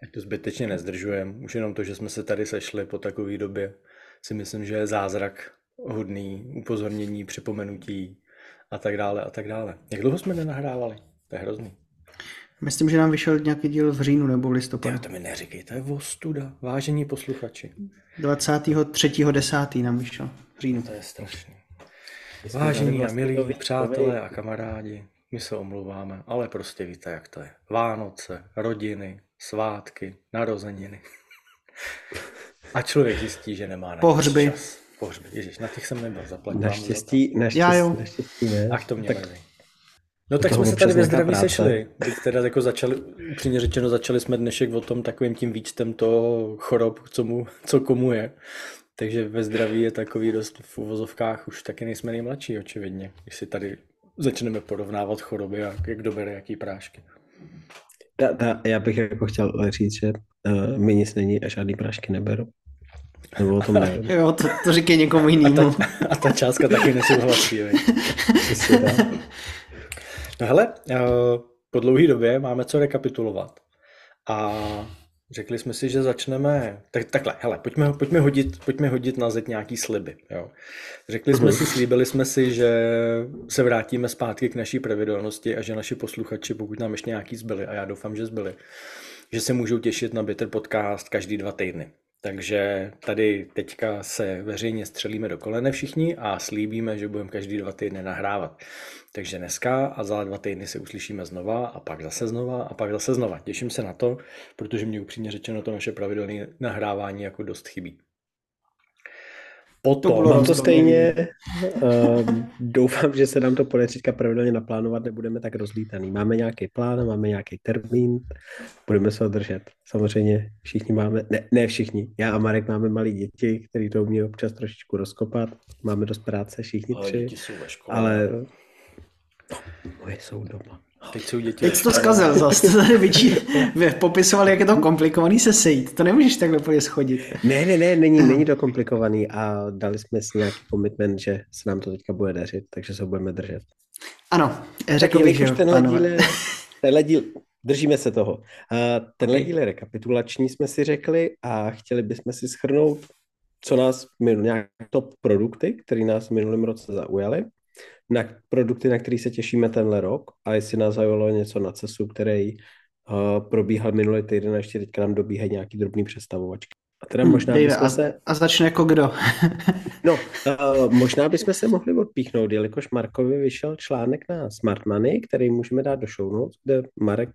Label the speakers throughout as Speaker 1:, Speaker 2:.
Speaker 1: Tak to zbytečně nezdržujeme. Už jenom to, že jsme se tady sešli po takové době, si myslím, že je zázrak hodný, upozornění, připomenutí a tak dále a tak dále. Jak dlouho jsme nenahrávali? To je hrozný.
Speaker 2: Myslím, že nám vyšel nějaký díl v říjnu nebo v listopadu.
Speaker 1: to mi neříkej, to je ostuda. Vážení posluchači.
Speaker 2: 23.10. nám vyšel v říjnu.
Speaker 1: To je strašný. Vážení a milí přátelé a kamarádi, my se omluváme, ale prostě víte, jak to je. Vánoce, rodiny, svátky, narozeniny. A člověk zjistí, že nemá na
Speaker 2: Pohřby.
Speaker 1: čas. Pohřby. Ježiš, na těch jsem nebyl zaplatil.
Speaker 3: Naštěstí, naštěstí,
Speaker 2: Já jo.
Speaker 3: naštěstí ne.
Speaker 1: Ach, to mě
Speaker 3: Tak
Speaker 1: tak, No tak jsme se tady ve zdraví
Speaker 3: práce.
Speaker 1: sešli. Teď teda jako začali, upřímně řečeno, začali jsme dnešek o tom takovým tím výčtem toho chorob, co, mu, co komu je. Takže ve zdraví je takový dost v uvozovkách, už taky nejsme nejmladší, očividně. Když si tady začneme porovnávat choroby a jak kdo bere jaký prášky.
Speaker 3: Ta, ta, já bych jako chtěl říct, že uh, mi nic není a žádný prášky neberu. Nebo o tom nevím.
Speaker 2: Jo, to, to říkej někomu
Speaker 1: A
Speaker 2: jinému.
Speaker 1: ta, a ta částka taky nesouhlasí. No hele, eh, po dlouhé době máme co rekapitulovat. A řekli jsme si, že začneme... Tak, takhle, hele, pojďme, pojďme, hodit, pojďme hodit na zeď nějaký sliby. Jo. Řekli jsme si, slíbili jsme si, že se vrátíme zpátky k naší pravidelnosti a že naši posluchači, pokud nám ještě nějaký zbyli, a já doufám, že zbyli, že se můžou těšit na Bitter Podcast každý dva týdny. Takže tady teďka se veřejně střelíme do kolene všichni a slíbíme, že budeme každý dva týdny nahrávat. Takže dneska a za dva týdny se uslyšíme znova a pak zase znova a pak zase znova. Těším se na to, protože mě upřímně řečeno to naše pravidelné nahrávání jako dost chybí. Potom,
Speaker 2: bylo
Speaker 3: Mám to stejně. Uh, doufám, že se nám to podaří teďka pravidelně naplánovat, nebudeme tak rozlítaný. Máme nějaký plán, máme nějaký termín, budeme se držet. Samozřejmě všichni máme, ne, ne všichni, já a Marek máme malí děti, který to umí občas trošičku rozkopat. Máme dost práce, všichni
Speaker 1: ale
Speaker 3: tři,
Speaker 1: děti jsou ve škole.
Speaker 3: ale no, moje jsou doma.
Speaker 1: Teď jsou děti
Speaker 2: Teď to zkazil zase. To tady vyčí, vy popisovali, jak je to komplikovaný se sejít. To nemůžeš takhle úplně schodit.
Speaker 3: Ne, ne, ne, není, není to komplikovaný a dali jsme si nějaký commitment, že se nám to teďka bude dařit, takže se ho budeme držet.
Speaker 2: Ano, řekl bych, že
Speaker 3: tenhle
Speaker 2: pánové.
Speaker 3: díl, je, tenhle díl, držíme se toho. A tenhle díl je rekapitulační, jsme si řekli, a chtěli bychom si schrnout, co nás minul, nějaké top produkty, které nás v minulém roce zaujaly, na produkty, na které se těšíme tenhle rok a jestli nás zaujalo něco na CESu, který uh, probíhal minulý týden a ještě teďka nám dobíhají nějaký drobný přestavovačky. A teda
Speaker 2: Hm,
Speaker 3: možná
Speaker 2: Dave,
Speaker 3: bychom
Speaker 2: a,
Speaker 3: se...
Speaker 2: a začne jako kdo?
Speaker 3: No, uh, možná bychom se mohli odpíchnout, jelikož Markovi vyšel článek na Smart Money, který můžeme dát do show notes, kde Marek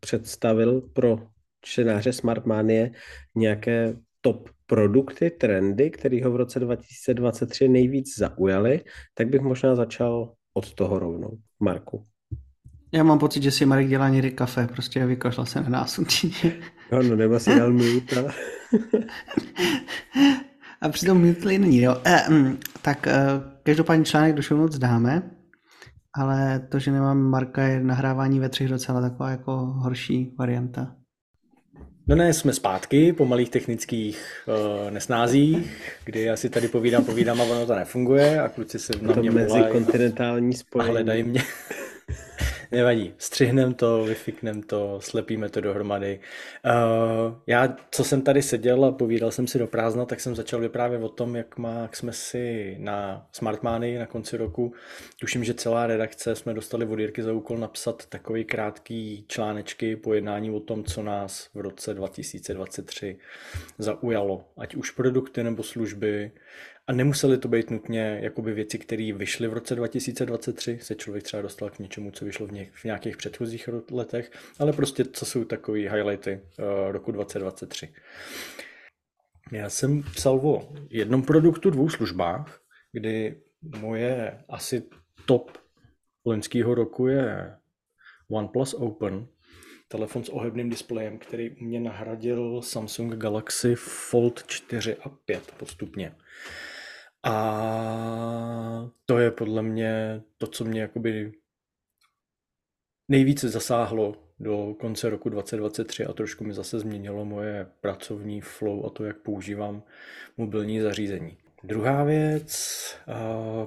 Speaker 3: představil pro čtenáře Smart Money nějaké top produkty, trendy, které ho v roce 2023 nejvíc zaujaly, tak bych možná začal od toho rovnou. Marku.
Speaker 2: Já mám pocit, že si Marek dělá někdy kafe, prostě vykašlal se na nás určitě.
Speaker 3: No, no nebo si dal mute. a-
Speaker 2: A přitom mutli není, jo. Eh, mm, tak eh, každopádně článek do show notes dáme, ale to, že nemám Marka, je nahrávání ve třech docela taková jako horší varianta.
Speaker 1: No ne, jsme zpátky po malých technických uh, nesnázích, kdy já si tady povídám, povídám a ono to nefunguje a kluci se na mě volají.
Speaker 3: mezikontinentální
Speaker 1: A
Speaker 3: spojení.
Speaker 1: hledají mě. Nevadí, střihnem to, vyfiknem to, slepíme to dohromady. Uh, já, co jsem tady seděl a povídal jsem si do prázdna, tak jsem začal vyprávět o tom, jak, má, jak jsme si na Smartmany na konci roku, tuším, že celá redakce jsme dostali od Jirky za úkol napsat takový krátký článečky po jednání o tom, co nás v roce 2023 zaujalo. Ať už produkty nebo služby. A nemuseli to být nutně jakoby věci, které vyšly v roce 2023, se člověk třeba dostal k něčemu, co vyšlo v, něk- v nějakých předchozích letech, ale prostě co jsou takové highlighty uh, roku 2023. Já jsem psal o jednom produktu, dvou službách, kdy moje asi top loňského roku je OnePlus Open, telefon s ohebným displejem, který mě nahradil Samsung Galaxy Fold 4 a 5 postupně. A to je podle mě to, co mě jakoby nejvíce zasáhlo do konce roku 2023 a trošku mi zase změnilo moje pracovní flow a to, jak používám mobilní zařízení. Druhá věc,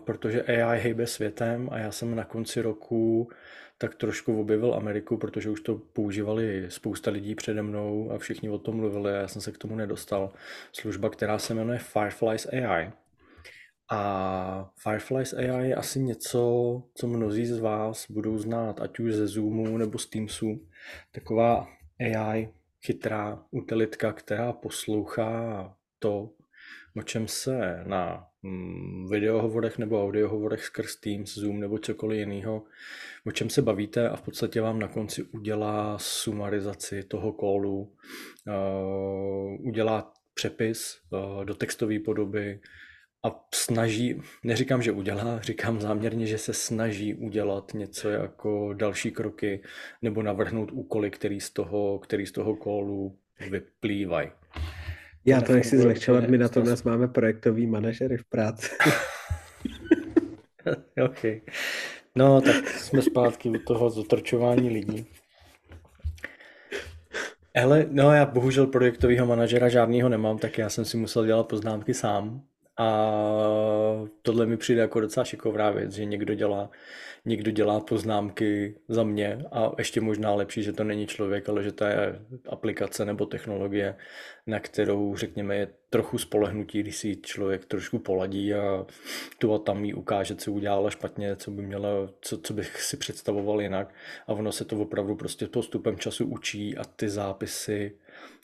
Speaker 1: protože AI hejbe světem a já jsem na konci roku tak trošku objevil Ameriku, protože už to používali spousta lidí přede mnou a všichni o tom mluvili a já jsem se k tomu nedostal. Služba, která se jmenuje Fireflies AI. A Fireflies AI je asi něco, co mnozí z vás budou znát, ať už ze Zoomu nebo z Teamsu. Taková AI chytrá utilitka, která poslouchá to, o čem se na mm, videohovorech nebo audiohovorech skrz Teams, Zoom nebo cokoliv jiného, o čem se bavíte a v podstatě vám na konci udělá sumarizaci toho callu, uh, udělá přepis uh, do textové podoby a snaží, neříkám, že udělá, říkám záměrně, že se snaží udělat něco jako další kroky nebo navrhnout úkoly, který z toho, který z toho callu vyplývají.
Speaker 3: Já to nechci zlehčovat, my na to dnes máme projektový manažery v práci.
Speaker 1: OK. No, tak jsme zpátky u toho zotročování lidí. Ale no já bohužel projektového manažera žádného nemám, tak já jsem si musel dělat poznámky sám. A tohle mi přijde jako docela šikovná věc, že někdo dělá, někdo dělá poznámky za mě a ještě možná lepší, že to není člověk, ale že to je aplikace nebo technologie, na kterou, řekněme, je trochu spolehnutí, když si člověk trošku poladí a tu a tam jí ukáže, co udělala špatně, co by měla, co, co bych si představoval jinak. A ono se to opravdu prostě postupem času učí a ty zápisy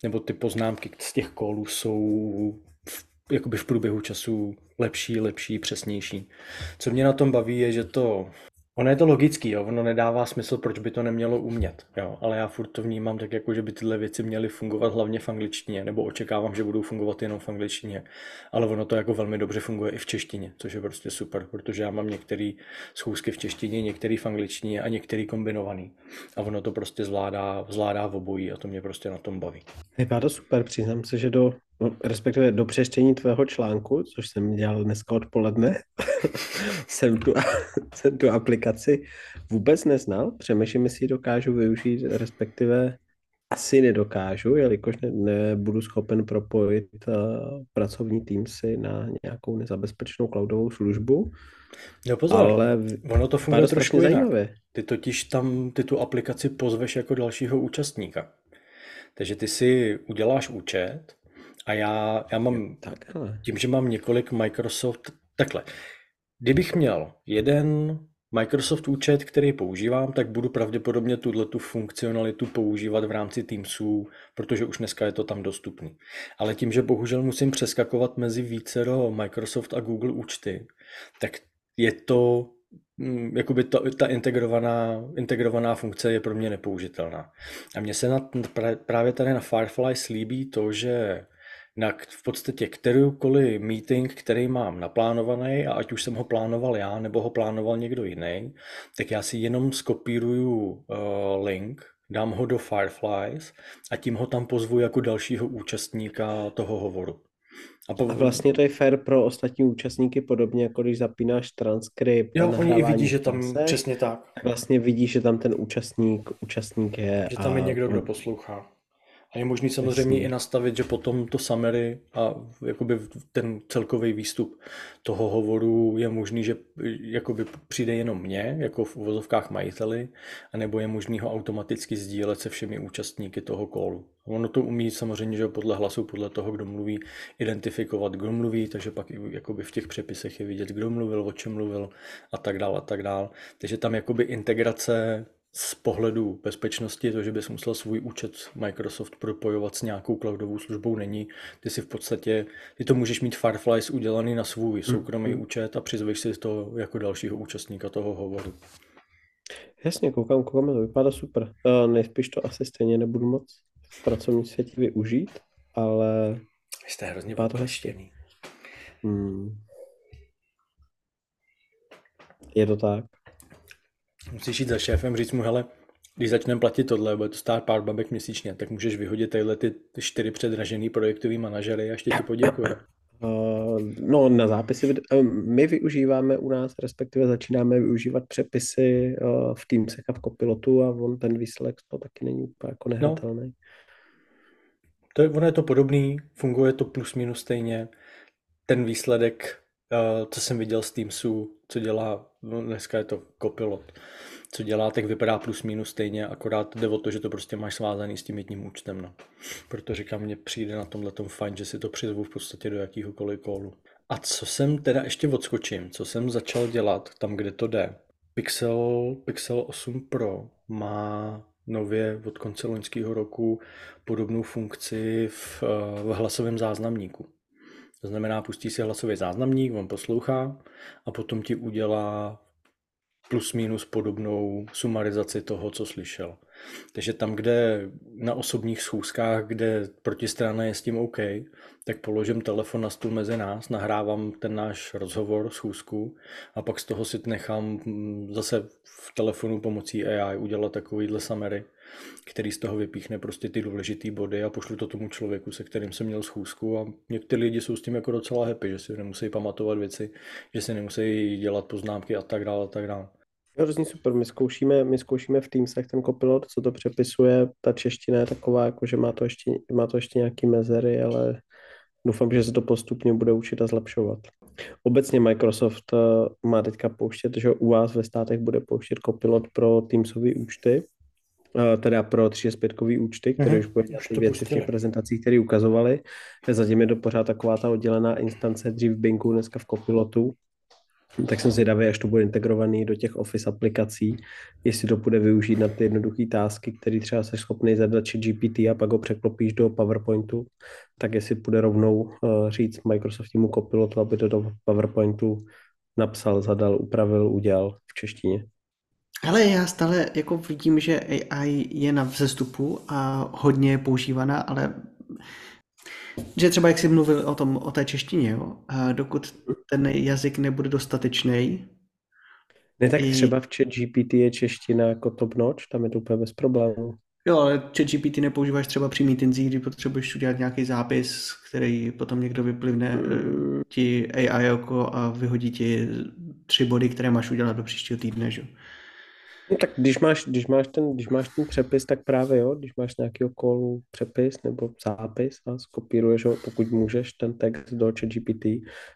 Speaker 1: nebo ty poznámky z těch kolů jsou jakoby v průběhu času lepší, lepší, přesnější. Co mě na tom baví je, že to Ono je to logický, jo? ono nedává smysl, proč by to nemělo umět, jo? ale já furt to vnímám tak, jako, že by tyhle věci měly fungovat hlavně v angličtině, nebo očekávám, že budou fungovat jenom v angličtině, ale ono to jako velmi dobře funguje i v češtině, což je prostě super, protože já mám některé schůzky v češtině, některé v angličtině a některé kombinovaný. A ono to prostě zvládá, zvládá v obojí a to mě prostě na tom baví.
Speaker 3: Vypadá to super, přiznám se, že do respektive do přečtení tvého článku, což jsem dělal dneska odpoledne, jsem, tu, jsem tu aplikaci vůbec neznal. Přemýšlím, jestli ji dokážu využít, respektive asi nedokážu, jelikož ne, nebudu schopen propojit uh, pracovní si na nějakou nezabezpečenou cloudovou službu.
Speaker 1: No pozor, ale ono to funguje trošku jinak. Ty totiž tam ty tu aplikaci pozveš jako dalšího účastníka. Takže ty si uděláš účet, a já, já mám, takhle. tím, že mám několik Microsoft, takhle, kdybych měl jeden Microsoft účet, který používám, tak budu pravděpodobně tuhle tu funkcionalitu používat v rámci Teamsů, protože už dneska je to tam dostupný. Ale tím, že bohužel musím přeskakovat mezi vícero Microsoft a Google účty, tak je to mm, jakoby ta, ta integrovaná, integrovaná funkce je pro mě nepoužitelná. A mně se na, právě tady na Firefly slíbí to, že na v podstatě kterýkoliv meeting, který mám naplánovaný a ať už jsem ho plánoval já nebo ho plánoval někdo jiný, tak já si jenom skopíruju uh, link, dám ho do Fireflies a tím ho tam pozvu jako dalšího účastníka toho hovoru.
Speaker 3: A, po... a vlastně to je fair pro ostatní účastníky, podobně jako když zapínáš transkript.
Speaker 1: Jo, oni i vidí, že tam se, přesně tak.
Speaker 3: Vlastně vidí, že tam ten účastník, účastník je.
Speaker 1: Že tam a... je někdo, kdo poslouchá. A je možný samozřejmě Jasně. i nastavit, že potom to summary a jakoby ten celkový výstup toho hovoru je možný, že jakoby přijde jenom mně, jako v uvozovkách majiteli, anebo je možný ho automaticky sdílet se všemi účastníky toho kolu. Ono to umí samozřejmě, že podle hlasu, podle toho, kdo mluví, identifikovat, kdo mluví, takže pak jakoby v těch přepisech je vidět, kdo mluvil, o čem mluvil a tak dále a tak dále. Takže tam jakoby integrace z pohledu bezpečnosti, to, že bys musel svůj účet Microsoft propojovat s nějakou cloudovou službou, není. Ty si v podstatě, ty to můžeš mít Fireflies udělaný na svůj hmm, soukromý mm. účet a přizveš si to jako dalšího účastníka toho hovoru.
Speaker 3: Jasně, koukám, koukám, to vypadá super. Uh, nejspíš to asi stejně nebudu moc v pracovním světě využít, ale...
Speaker 1: Jste hrozně to Hmm.
Speaker 3: Je to tak.
Speaker 1: Musíš jít za šéfem, říct mu, hele, když začneme platit tohle, bude to stát pár babek měsíčně, tak můžeš vyhodit tyhle ty čtyři předražený projektový manažery a ještě ti poděkuje.
Speaker 3: Uh, no, na zápisy my využíváme u nás, respektive začínáme využívat přepisy uh, v Teamsech a v Copilotu a on ten výsledek to taky není úplně jako nehratelný. No.
Speaker 1: To je, ono je to podobný, funguje to plus minus stejně. Ten výsledek, co jsem viděl z Teamsu, co dělá, no dneska je to Copilot, co dělá, tak vypadá plus minus stejně, akorát jde o to, že to prostě máš svázaný s tím jedním účtem. No. Proto říkám, mně přijde na tomhle tom fajn, že si to přizvu v podstatě do jakýhokoliv kolu. A co jsem teda ještě odskočím, co jsem začal dělat tam, kde to jde. Pixel, Pixel 8 Pro má nově od konce loňského roku podobnou funkci v, v hlasovém záznamníku. To znamená, pustí si hlasový záznamník, on poslouchá a potom ti udělá plus minus podobnou sumarizaci toho, co slyšel. Takže tam, kde na osobních schůzkách, kde protistrana je s tím OK, tak položím telefon na stůl mezi nás, nahrávám ten náš rozhovor, schůzku a pak z toho si nechám mm, zase v telefonu pomocí AI udělat takovýhle summary, který z toho vypíchne prostě ty důležité body a pošlu to tomu člověku, se kterým jsem měl schůzku a někteří lidi jsou s tím jako docela happy, že si nemusí pamatovat věci, že si nemusí dělat poznámky a tak dále a tak dále.
Speaker 3: Hrozně super, my zkoušíme, my zkoušíme v Teamsech ten kopilot, co to přepisuje, ta čeština je taková, jako že má to ještě, má to ještě nějaký mezery, ale doufám, že se to postupně bude učit a zlepšovat. Obecně Microsoft eh, má teďka pouštět, že u vás ve státech bude pouštět kopilot pro Teamsové účty, eh, teda pro 365 účty, které mm-hmm. už ty věci v těch prezentacích, které ukazovali. Zatím je to pořád taková ta oddělená instance dřív v Bingu, dneska v Copilotu, tak jsem zvědavý, až to bude integrovaný do těch Office aplikací, jestli to bude využít na ty jednoduché tásky, které třeba jsi schopný zadat či GPT a pak ho překlopíš do PowerPointu, tak jestli bude rovnou uh, říct Microsoftímu Copilotu, aby to do PowerPointu napsal, zadal, upravil, udělal v češtině.
Speaker 2: Ale já stále jako vidím, že AI je na vzestupu a hodně je používaná, ale že třeba jak jsi mluvil o, tom, o té češtině, jo? A dokud ten jazyk nebude dostatečný.
Speaker 3: Ne, tak i... třeba v chat GPT je čeština jako top notch, tam je to úplně bez problémů.
Speaker 2: Jo, ale chat GPT nepoužíváš třeba při meetingsích, kdy potřebuješ udělat nějaký zápis, který potom někdo vyplivne mm. ti AI jako a vyhodí ti tři body, které máš udělat do příštího týdne, že?
Speaker 3: No, tak když máš, když, máš ten, když máš ten přepis, tak právě jo, když máš nějaký kolu přepis nebo zápis a skopíruješ ho, pokud můžeš, ten text do ChatGPT,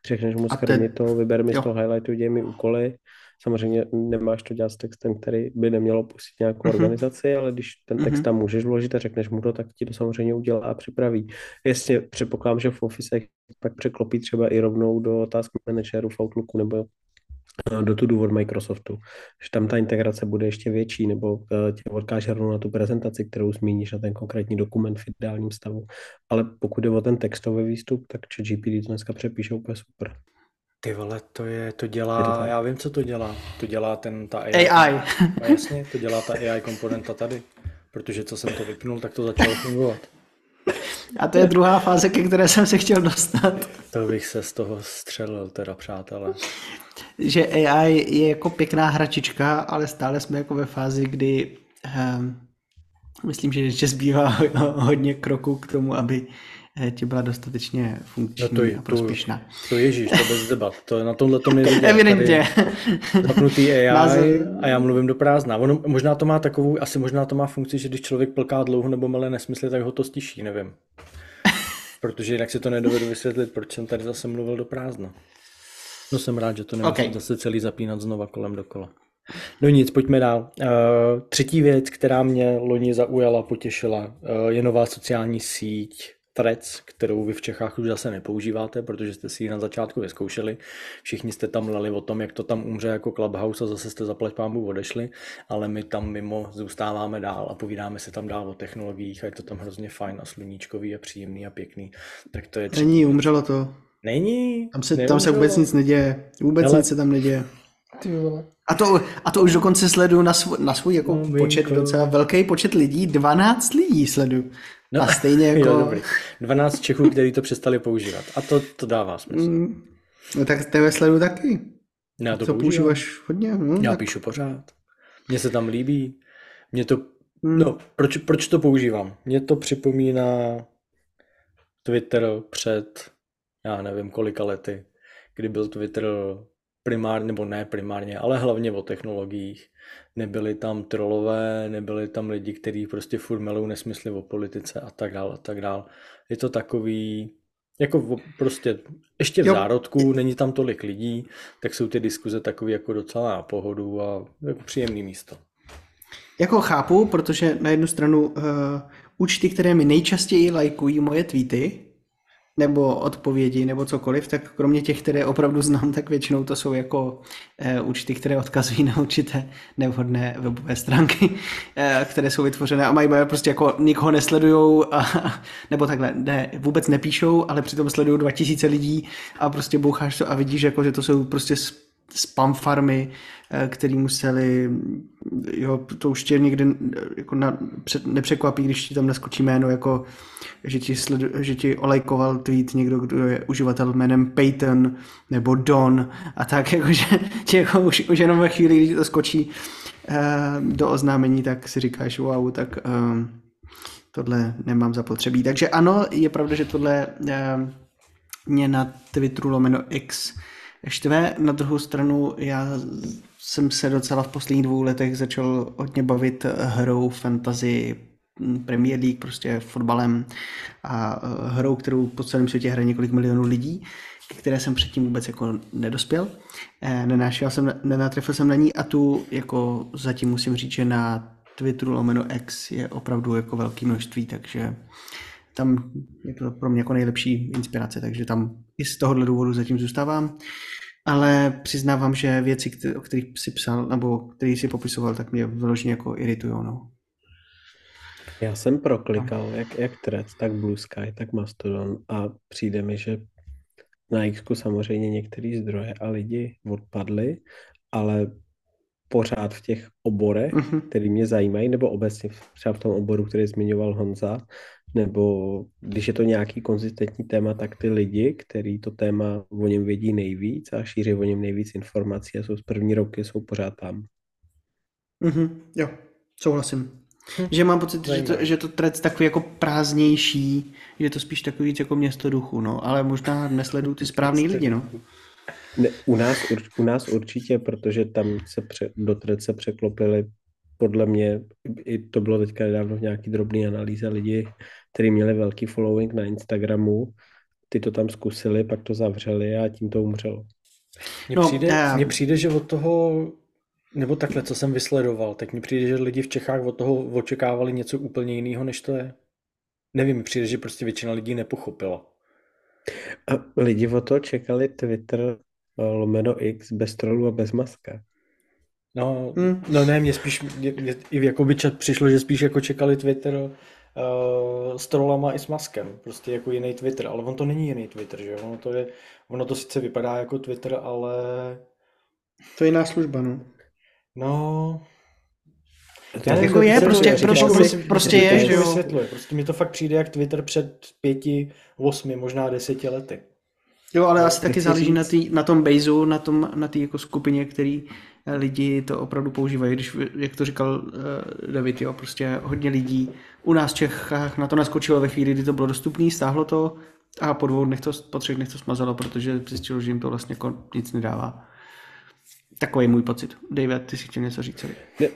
Speaker 3: řekneš mu schrni ten... to, vyber mi z toho highlightu, děj mi úkoly, samozřejmě nemáš to dělat s textem, který by nemělo pustit nějakou mm-hmm. organizaci, ale když ten text mm-hmm. tam můžeš vložit a řekneš mu to, tak ti to samozřejmě udělá a připraví. Jestli předpokládám, že v Office pak překlopí třeba i rovnou do task manageru v Outlooku nebo do tu důvod Microsoftu, že tam ta integrace bude ještě větší, nebo eh, tě odkáže rovnou na tu prezentaci, kterou zmíníš, na ten konkrétní dokument v ideálním stavu. Ale pokud je o ten textový výstup, tak ChatGPT to dneska přepíše úplně super.
Speaker 1: Ty vole, to je, to dělá, je to já vím, co to dělá. To dělá ten, ta AI.
Speaker 2: AI.
Speaker 1: No, jasně, to dělá ta AI komponenta tady. Protože co jsem to vypnul, tak to začalo fungovat.
Speaker 2: A to je druhá fáze, ke které jsem se chtěl dostat.
Speaker 1: To bych se z toho střelil, teda přátelé.
Speaker 2: Že AI je jako pěkná hračička, ale stále jsme jako ve fázi, kdy um, myslím, že ještě zbývá hodně kroků k tomu, aby ti byla dostatečně funkční no to, a prospěšná. To,
Speaker 1: to ježíš, to bez debat. To je na tomhle tom je vidět.
Speaker 2: Evidentně.
Speaker 1: Zapnutý AI Názor... a já mluvím do prázdna. Ono, možná to má takovou, asi možná to má funkci, že když člověk plká dlouho nebo mele nesmysly, tak ho to stiší, nevím. Protože jinak si to nedovedu vysvětlit, proč jsem tady zase mluvil do prázdna. No jsem rád, že to nemusím okay. zase celý zapínat znova kolem dokola. No nic, pojďme dál. Uh, třetí věc, která mě loni zaujala, potěšila, uh, je nová sociální síť Threads, kterou vy v Čechách už zase nepoužíváte, protože jste si ji na začátku vyzkoušeli. Všichni jste tam lali o tom, jak to tam umře jako Clubhouse a zase jste zaplať pámbu odešli, ale my tam mimo zůstáváme dál a povídáme se tam dál o technologiích a je to tam hrozně fajn a sluníčkový a příjemný a pěkný. Tak to je
Speaker 2: třeba... Není, umřelo to.
Speaker 1: Není.
Speaker 2: Tam se, tam se vůbec nic neděje. Vůbec Ale... nic se tam neděje. A to, a to už dokonce sleduju na, svůj, na svůj jako no, počet, docela velký počet lidí, 12 lidí sleduju. No, a stejně jako... Jo, dobrý.
Speaker 1: 12 Čechů, kteří to přestali používat. A to, to dává smysl. Mm,
Speaker 2: no tak tebe sleduju taky.
Speaker 1: Já to
Speaker 2: Co používáš hodně? No,
Speaker 1: Já tak... píšu pořád. Mně se tam líbí. Mně to No, proč, proč to používám? Mně to připomíná Twitter před, já nevím, kolika lety, kdy byl Twitter primárně, nebo ne primárně, ale hlavně o technologiích. Nebyli tam trolové, nebyli tam lidi, kteří prostě furt melou nesmysly o politice a tak dál a tak dál. Je to takový, jako prostě ještě v jo. zárodku, není tam tolik lidí, tak jsou ty diskuze takové jako docela na pohodu a jako příjemný místo.
Speaker 2: Jako chápu, protože na jednu stranu uh, účty, které mi nejčastěji lajkují moje tweety, nebo odpovědi, nebo cokoliv, tak kromě těch, které opravdu znám, tak většinou to jsou jako uh, účty, které odkazují na určité nevhodné webové stránky, uh, které jsou vytvořené a mají, mají prostě jako nikoho nesledujou, a, nebo takhle, ne, vůbec nepíšou, ale přitom sledují 2000 lidí a prostě boucháš to a vidíš, jako, že to jsou prostě spam farmy, eh, který museli, jo, to už tě někdy jako na, před, nepřekvapí, když ti tam naskočí jméno, jako že ti, sledu, že ti olejkoval tweet někdo, kdo je uživatel jménem Peyton nebo Don a tak, jakože ti jako už, už jenom ve chvíli, když to skočí uh, do oznámení, tak si říkáš wow, tak uh, tohle nemám zapotřebí. Takže ano, je pravda, že tohle uh, mě na Twitteru lomeno X štve. Na druhou stranu já jsem se docela v posledních dvou letech začal hodně bavit hrou fantasy Premier League, prostě fotbalem a eh, hrou, kterou po celém světě hraje několik milionů lidí, které jsem předtím vůbec jako nedospěl. Eh, nenášel jsem, nenatrefil jsem na ní a tu jako zatím musím říct, že na Twitteru lomeno X je opravdu jako velké množství, takže tam je to pro mě jako nejlepší inspirace, takže tam i z tohohle důvodu zatím zůstávám. Ale přiznávám, že věci, o kterých si psal, nebo který si popisoval, tak mě vyloženě jako iritují. No.
Speaker 3: Já jsem proklikal jak, jak Thread, tak Blue Sky, tak Mastodon a přijde mi, že na X samozřejmě některé zdroje a lidi odpadli, ale pořád v těch oborech, mm-hmm. které mě zajímají, nebo obecně třeba v tom oboru, který zmiňoval Honza, nebo když je to nějaký konzistentní téma, tak ty lidi, který to téma o něm vědí nejvíc a šíří o něm nejvíc informací a jsou z první roky, jsou pořád tam.
Speaker 2: Mm-hmm, jo, souhlasím. Hm. Že mám pocit, že to, že to trec takový jako prázdnější, že to spíš takový víc jako město duchu, no, ale možná nesledují ty správný lidi, no.
Speaker 3: Ne, u, nás, u nás určitě, protože tam se pře, do trec se překlopili podle mě, i to bylo teďka nedávno v nějaký drobný analýze lidi, kteří měli velký following na Instagramu, ty to tam zkusili, pak to zavřeli a tím to umřelo.
Speaker 1: Mně no, přijde, um... mně přijde, že od toho, nebo takhle, co jsem vysledoval, tak mně přijde, že lidi v Čechách od toho očekávali něco úplně jiného, než to je. Nevím, mi přijde, že prostě většina lidí nepochopila.
Speaker 3: A lidi o to čekali Twitter eh, lomeno X bez trolů a bez maska.
Speaker 1: No, hmm. no ne, mě spíš, mě, mě, i jako by přišlo, že spíš jako čekali Twitter uh, s trollama i s maskem, prostě jako jiný Twitter, ale on to není jiný Twitter, že ono to je, ono to sice vypadá jako Twitter, ale...
Speaker 2: To je jiná služba, no.
Speaker 1: No,
Speaker 2: já jako je, prostě, pro, pro, prostě, prostě je, že jo.
Speaker 1: Vysvětluje. Prostě mi to fakt přijde jak Twitter před pěti, osmi, možná deseti lety.
Speaker 2: Jo, ale asi taky záleží na, tý, na tom baseu, na tom, na té jako skupině, který lidi to opravdu používají, když, jak to říkal uh, David, jo, prostě hodně lidí u nás v Čechách na to naskočilo ve chvíli, kdy to bylo dostupné, stáhlo to a po dvou dnech to, po třech dnech to smazalo, protože zjistilo, že jim to vlastně jako nic nedává. Takový je můj pocit. David, ty si chtěl něco říct?
Speaker 3: Ne,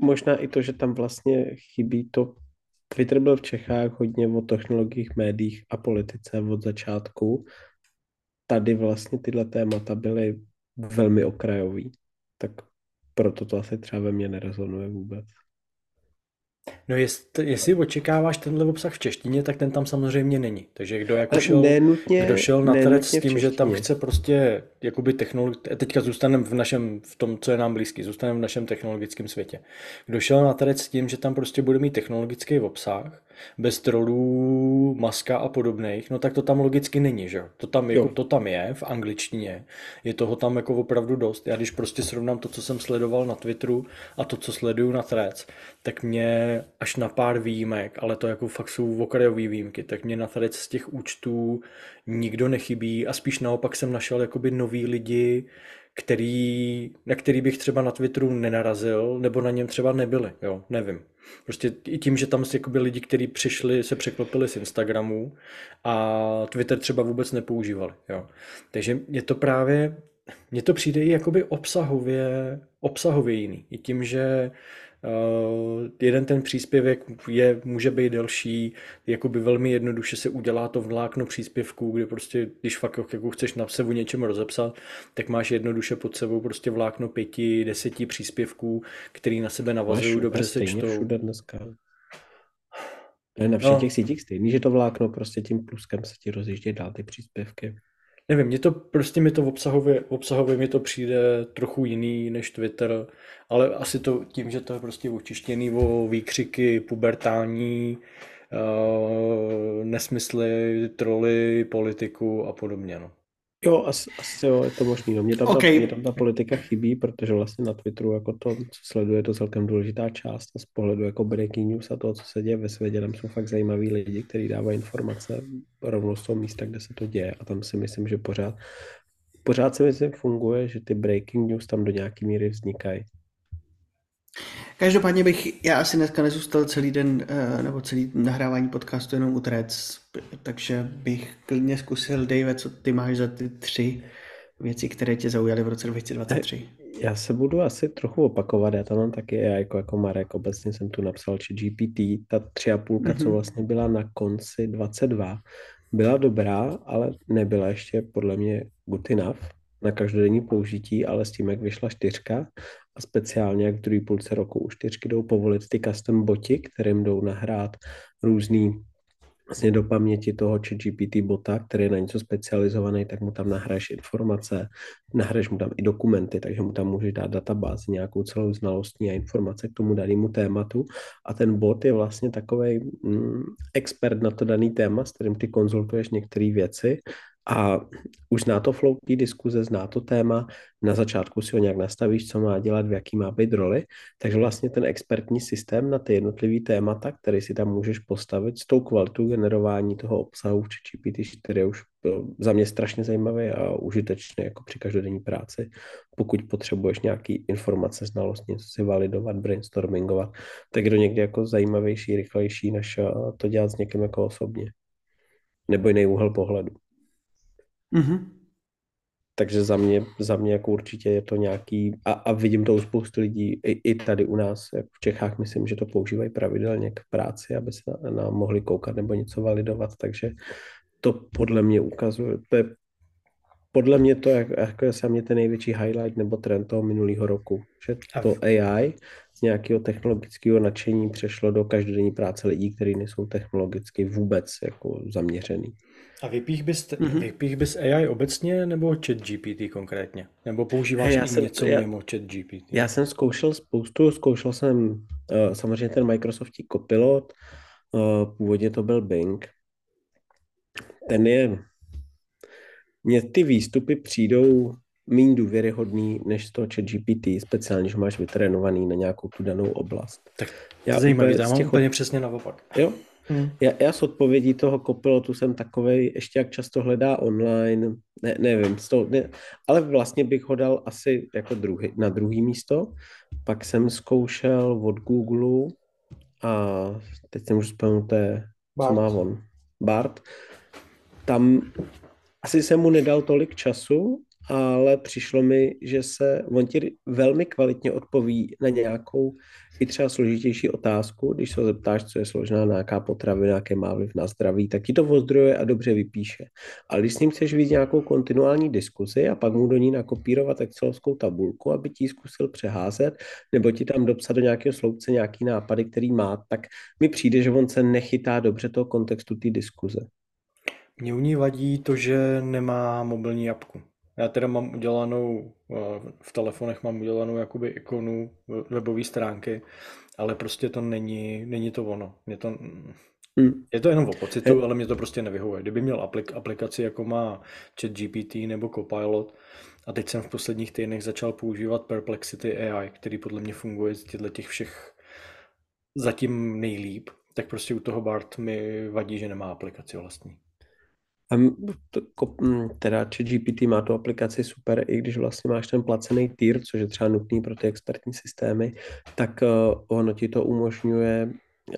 Speaker 3: možná i to, že tam vlastně chybí to Twitter byl v Čechách hodně o technologiích, médiích a politice od začátku. Tady vlastně tyhle témata byly velmi okrajový tak proto to asi třeba ve mně nerezonuje vůbec.
Speaker 1: No jestli, jestli očekáváš tenhle obsah v češtině, tak ten tam samozřejmě není. Takže kdo jako šel,
Speaker 3: nenutně,
Speaker 1: kdo šel na trec s tím, že tam chce prostě jakoby technologi- teďka zůstaneme v našem, v tom, co je nám blízký, zůstaneme v našem technologickém světě. Kdo šel na trec s tím, že tam prostě bude mít technologický obsah, bez trolů, maska a podobných, no tak to tam logicky není, že to tam, jako, to tam je v angličtině, je toho tam jako opravdu dost. Já když prostě srovnám to, co jsem sledoval na Twitteru a to, co sleduju na Threads, tak mě až na pár výjimek, ale to jako fakt jsou okrajové výjimky, tak mě na Threads z těch účtů nikdo nechybí a spíš naopak jsem našel jakoby nový lidi, který, na který bych třeba na Twitteru nenarazil, nebo na něm třeba nebyli, jo, nevím. Prostě i tím, že tam jakoby lidi, kteří přišli, se překlopili z Instagramu a Twitter třeba vůbec nepoužívali, jo. Takže je to právě, mně to přijde i jakoby obsahově, obsahově jiný. I tím, že Uh, jeden ten příspěvek je, může být delší, jakoby velmi jednoduše se udělá to vlákno příspěvků, kde prostě, když fakt jako chceš na o něčem rozepsat, tak máš jednoduše pod sebou prostě vlákno pěti, deseti příspěvků, který na sebe navazují, dobře se čtou.
Speaker 3: všude dneska. Ne, na všech no. těch sítích stejný, že to vlákno prostě tím pluskem se ti rozjíždí dál ty příspěvky
Speaker 1: nevím, mě to prostě mi to obsahově, obsahově mi to přijde trochu jiný než Twitter, ale asi to tím, že to je prostě očištěný o výkřiky pubertální, uh, nesmysly, troly, politiku a podobně. No.
Speaker 3: Jo, asi, asi jo, je to možný. No, mě, tam okay. ta, mě tam ta politika chybí, protože vlastně na Twitteru jako to, co sleduje, je to celkem důležitá část a z pohledu jako breaking news a toho, co se děje ve světě, tam jsou fakt zajímaví lidi, kteří dávají informace rovnou z toho místa, kde se to děje a tam si myslím, že pořád, pořád si myslím funguje, že ty breaking news tam do nějaký míry vznikají.
Speaker 2: Každopádně bych, já asi dneska nezůstal celý den, eh, nebo celý nahrávání podcastu jenom u Trec, takže bych klidně zkusil, Dave, co ty máš za ty tři věci, které tě zaujaly v roce 2023.
Speaker 3: Já se budu asi trochu opakovat, já tam mám taky já jako, jako Marek, obecně jsem tu napsal, že GPT, ta tři a půlka, mm-hmm. co mhm. vlastně byla na konci 22, byla dobrá, ale nebyla ještě podle mě good enough na každodenní použití, ale s tím, jak vyšla čtyřka a speciálně jak v druhé půlce roku už čtyřky jdou povolit ty custom boti, kterým jdou nahrát různý vlastně do paměti toho či GPT bota, který je na něco specializovaný, tak mu tam nahraješ informace, nahraješ mu tam i dokumenty, takže mu tam můžeš dát databázi, nějakou celou znalostní a informace k tomu danému tématu. A ten bot je vlastně takový mm, expert na to daný téma, s kterým ty konzultuješ některé věci a už zná to flow té diskuze, zná to téma, na začátku si ho nějak nastavíš, co má dělat, v jaký má být roli, takže vlastně ten expertní systém na ty jednotlivý témata, který si tam můžeš postavit s tou kvalitou generování toho obsahu v GPT-4 je už za mě strašně zajímavý a užitečný jako při každodenní práci. Pokud potřebuješ nějaký informace, znalost, něco si validovat, brainstormingovat, tak je to někdy jako zajímavější, rychlejší, než eh, to dělat s někým jako osobně. Nebo jiný úhel pohledu. Mm-hmm. Takže za mě, za mě jako určitě je to nějaký, a, a vidím to u spoustu lidí, i, i tady u nás, jak v Čechách, myslím, že to používají pravidelně k práci, aby se na, na mohli koukat nebo něco validovat, takže to podle mě ukazuje, to je podle mě to jak, jako je mě ten největší highlight nebo trend toho minulého roku, že to AI z nějakého technologického nadšení přešlo do každodenní práce lidí, kteří nejsou technologicky vůbec jako zaměřený.
Speaker 1: A vypích bys, mm-hmm. vypích bys AI obecně nebo chat GPT konkrétně? Nebo používáš hey, já jsem, něco já, mimo chat GPT?
Speaker 3: Já jsem zkoušel spoustu, zkoušel jsem uh, samozřejmě ten Microsoftí Copilot, uh, původně to byl Bing. Ten je, mně ty výstupy přijdou méně důvěryhodný než to chat GPT, speciálně, že máš vytrénovaný na nějakou tu danou oblast.
Speaker 1: Tak já zajímavý, já mám těch... úplně přesně naopak.
Speaker 3: Jo, Hmm. Já, já s odpovědí toho kopilotu jsem takový, ještě jak často hledá online, ne, nevím, to, ne, ale vlastně bych ho dal asi jako druhý, na druhý místo. Pak jsem zkoušel od Google a teď jsem už vzpomněl, co má on, Bart. Tam asi jsem mu nedal tolik času, ale přišlo mi, že se on ti velmi kvalitně odpoví na nějakou i třeba složitější otázku, když se ho zeptáš, co je složená nějaká potravina, jaké má vliv na zdraví, tak ti to ozdrojuje a dobře vypíše. Ale když s ním chceš vidět nějakou kontinuální diskuzi a pak mu do ní nakopírovat excelovskou tabulku, aby ti zkusil přeházet, nebo ti tam dopsat do nějakého sloupce nějaký nápady, který má, tak mi přijde, že on se nechytá dobře toho kontextu té diskuze.
Speaker 1: Mně u ní vadí to, že nemá mobilní apku. Já teda mám udělanou, eh, v telefonech mám udělanou jakoby ikonu webové stránky, ale prostě to není, není to ono. Mě to, hmm. Je to jenom o pocitu, ale mě to prostě nevyhovuje. Kdyby měl aplik, aplikaci, jako má ChatGPT nebo Copilot, a teď jsem v posledních týdnech začal používat Perplexity AI, který podle mě funguje z těchto těch všech zatím nejlíp, tak prostě u toho Bart mi vadí, že nemá aplikaci vlastní.
Speaker 3: Teda GPT má tu aplikaci super, i když vlastně máš ten placený tier, což je třeba nutný pro ty expertní systémy, tak uh, ono ti to umožňuje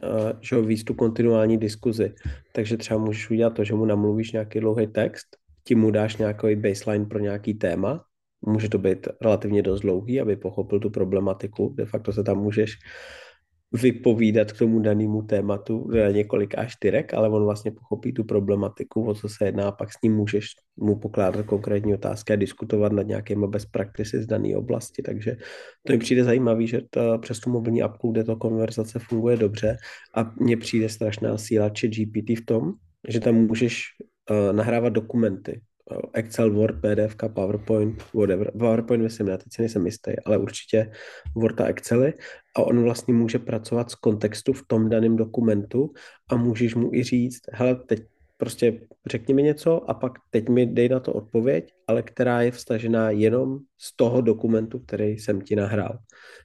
Speaker 3: uh, že víc tu kontinuální diskuzi. Takže třeba můžeš udělat to, že mu namluvíš nějaký dlouhý text, tím mu dáš nějaký baseline pro nějaký téma, může to být relativně dost dlouhý, aby pochopil tu problematiku, de facto se tam můžeš uh, vypovídat k tomu danému tématu na několika čtyrek, ale on vlastně pochopí tu problematiku, o co se jedná, a pak s ním můžeš mu pokládat konkrétní otázky a diskutovat nad nějakými best practices z dané oblasti, takže to mi přijde zajímavý, že to, přes tu mobilní apku, kde to konverzace funguje dobře a mně přijde strašná síla či GPT v tom, že tam můžeš uh, nahrávat dokumenty, Excel, Word, PDF, PowerPoint, whatever. PowerPoint myslím, já teď si nejsem jistý, ale určitě Word a Excely a on vlastně může pracovat z kontextu v tom daném dokumentu a můžeš mu i říct, hele, teď prostě řekni mi něco a pak teď mi dej na to odpověď, ale která je vstažená jenom z toho dokumentu, který jsem ti nahrál.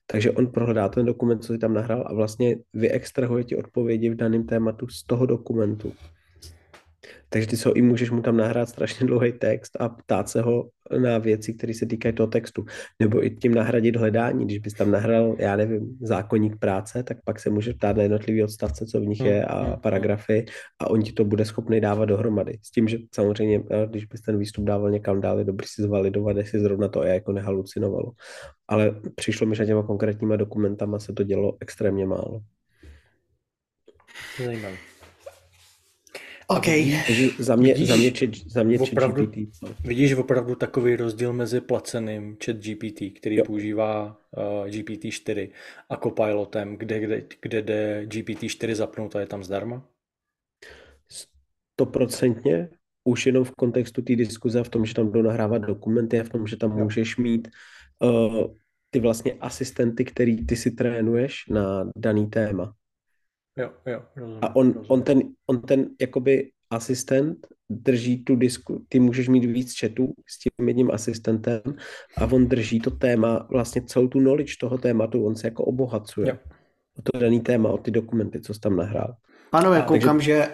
Speaker 3: Takže on prohledá ten dokument, co jsi tam nahrál a vlastně vyextrahuje ti odpovědi v daném tématu z toho dokumentu. Takže ty co i můžeš mu tam nahrát strašně dlouhý text a ptát se ho na věci, které se týkají toho textu. Nebo i tím nahradit hledání. Když bys tam nahrál, já nevím, zákonník práce, tak pak se může ptát na jednotlivý odstavce, co v nich je a hmm, hmm, hmm. paragrafy a on ti to bude schopný dávat dohromady. S tím, že samozřejmě, eh, když bys ten výstup dával někam dál, je dobrý si zvalidovat, jestli zrovna to je jako nehalucinovalo. Ale přišlo mi, že těma konkrétníma dokumentama se to dělo extrémně málo.
Speaker 1: Zajímavé.
Speaker 2: OK.
Speaker 3: za mě, vidíš, za mě, chat, za mě
Speaker 1: opravdu, GPT. Vidíš opravdu takový rozdíl mezi placeným chat GPT, který jo. používá uh, GPT-4 a Copilotem, kde, kde, kde jde GPT-4 zapnout a je tam zdarma?
Speaker 3: Stoprocentně. Už jenom v kontextu té diskuze v tom, že tam jdou nahrávat dokumenty a v tom, že tam jo. můžeš mít uh, ty vlastně asistenty, který ty si trénuješ na daný téma.
Speaker 1: Jo, jo, rozumím,
Speaker 3: A on, rozumím. on, ten, on ten jakoby asistent drží tu disku, ty můžeš mít víc chatů s tím jedním asistentem a on drží to téma, vlastně celou tu knowledge toho tématu, on se jako obohacuje. Jo. O to daný téma, o ty dokumenty, co jsi tam nahrál.
Speaker 2: Pánové, a, koukám, takže...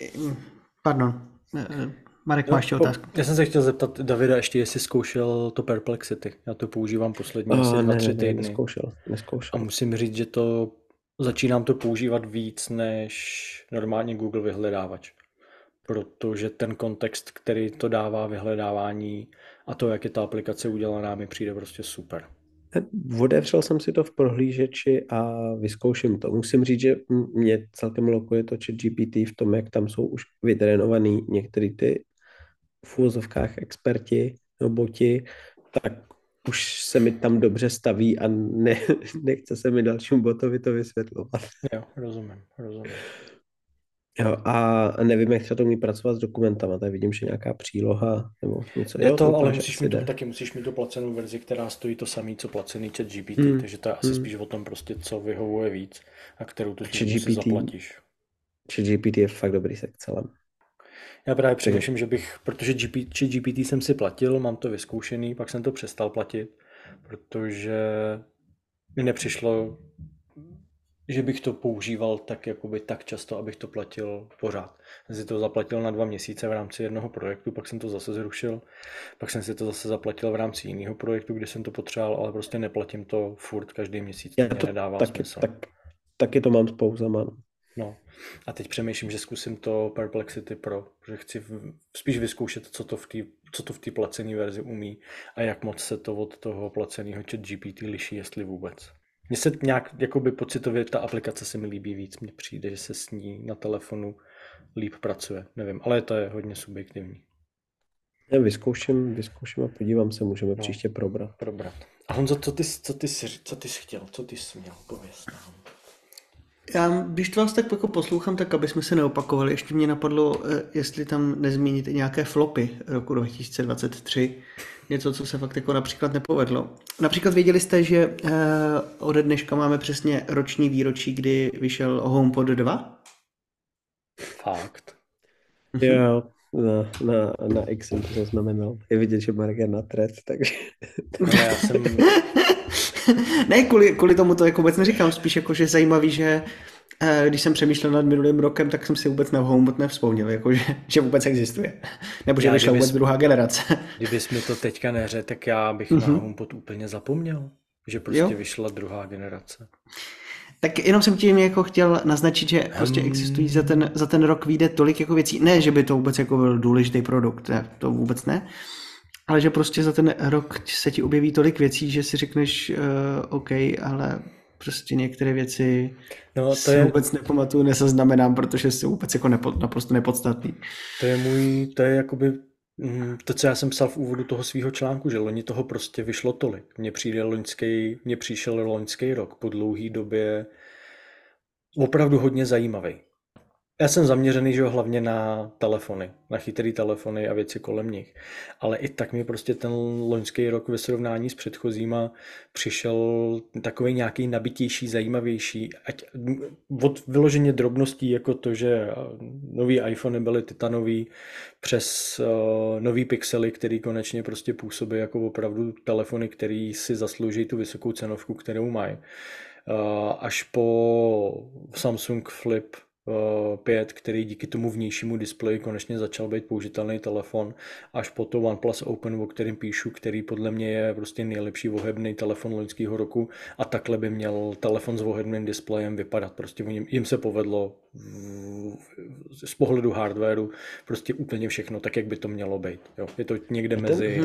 Speaker 2: že... Pardon, Marek, máš ještě otázku?
Speaker 1: Já jsem se chtěl zeptat Davida ještě, jestli zkoušel to Perplexity. Já to používám poslední asi dva, tři týdny.
Speaker 3: Ne, neskoušel, neskoušel.
Speaker 1: A musím říct, že to Začínám to používat víc než normálně Google vyhledávač, protože ten kontext, který to dává vyhledávání a to, jak je ta aplikace udělaná, mi přijde prostě super.
Speaker 3: Odevřel jsem si to v prohlížeči a vyzkouším to. Musím říct, že mě celkem lokuje to chat GPT v tom, jak tam jsou už vytrénovaný některý ty v experti nebo boti, tak už se mi tam dobře staví a ne, nechce se mi dalšímu botovi to vysvětlovat.
Speaker 1: Jo, rozumím, rozumím.
Speaker 3: Jo, a nevím, jak třeba to umí pracovat s dokumentama, tady vidím, že nějaká příloha nebo něco.
Speaker 1: Je jo, to, ale musíš mít to, taky musíš mít tu placenou verzi, která stojí to samý, co placený chat GPT, hmm. takže to je asi hmm. spíš o tom prostě, co vyhovuje víc a kterou tu chat GPT, zaplatíš.
Speaker 3: Chat GPT je fakt dobrý s Excelem.
Speaker 1: Já právě přemýšlím, že bych, protože GP, či GPT jsem si platil, mám to vyzkoušený, pak jsem to přestal platit, protože mi nepřišlo, že bych to používal tak, jakoby, tak často, abych to platil pořád. Jsem si to zaplatil na dva měsíce v rámci jednoho projektu, pak jsem to zase zrušil, pak jsem si to zase zaplatil v rámci jiného projektu, kde jsem to potřeboval, ale prostě neplatím to furt každý měsíc.
Speaker 3: Já to nedává taky, smysl. Tak, taky to mám s pouzama.
Speaker 1: No. A teď přemýšlím, že zkusím to Perplexity Pro, protože chci spíš vyzkoušet, co to v té co to v té placené verzi umí a jak moc se to od toho placeného chat GPT liší, jestli vůbec. Mně se nějak jakoby pocitově ta aplikace se mi líbí víc, mně přijde, že se s ní na telefonu líp pracuje, nevím, ale to je hodně subjektivní.
Speaker 3: Já vyzkouším, vyzkouším a podívám se, můžeme no, příště probrat.
Speaker 1: Probrat. A Honzo, co ty, co ty, jsi, co ty jsi chtěl, co ty jsi měl, pověst nám.
Speaker 2: Já, když to vás tak jako poslouchám, tak aby jsme se neopakovali, ještě mě napadlo, eh, jestli tam nezmínit nějaké flopy roku 2023, něco, co se fakt jako například nepovedlo. Například věděli jste, že eh, ode dneška máme přesně roční výročí, kdy vyšel HomePod 2?
Speaker 1: Fakt.
Speaker 3: Jo, na, na, na X jsem to zaznamenal. Je vidět, že Marek je na tret, takže...
Speaker 1: já jsem
Speaker 2: ne, kvůli, kvůli tomu to jako vůbec neříkám, spíš jako, že zajímavý, že eh, když jsem přemýšlel nad minulým rokem, tak jsem si vůbec na HomePod nevzpomněl, jako že, že vůbec existuje. Nebo že vyšla vůbec druhá generace.
Speaker 1: Kdybys mi to teďka neřekl, tak já bych mm-hmm. na mhm. HomePod úplně zapomněl, že prostě jo. vyšla druhá generace.
Speaker 2: Tak jenom jsem tím jako chtěl naznačit, že prostě hmm. existují za ten, za ten rok vyjde tolik jako věcí. Ne, že by to vůbec jako byl důležitý produkt, ne, to vůbec ne. Ale že prostě za ten rok se ti objeví tolik věcí, že si řekneš, uh, OK, ale prostě některé věci no, to si je... vůbec nepamatuju, neseznamenám, protože jsou vůbec jako nepo, naprosto nepodstatný.
Speaker 1: To je můj, to je jakoby mm, to, co já jsem psal v úvodu toho svého článku, že loni toho prostě vyšlo tolik. Mně přijde loňský, mně přišel loňský rok po dlouhé době opravdu hodně zajímavý. Já jsem zaměřený, že jo, hlavně na telefony, na chytrý telefony a věci kolem nich. Ale i tak mi prostě ten loňský rok ve srovnání s předchozíma přišel takový nějaký nabitější, zajímavější. Ať od vyloženě drobností, jako to, že nový iPhone byly titanový, přes uh, nový pixely, který konečně prostě působí jako opravdu telefony, který si zaslouží tu vysokou cenovku, kterou mají. Uh, až po Samsung Flip 5, který díky tomu vnějšímu displeji konečně začal být použitelný telefon, až po to OnePlus Open, o kterém píšu, který podle mě je prostě nejlepší vohebný telefon loňského roku a takhle by měl telefon s vohebným displejem vypadat. Prostě jim se povedlo z pohledu hardwareu prostě úplně všechno tak, jak by to mělo být. Jo. Je to někde mezi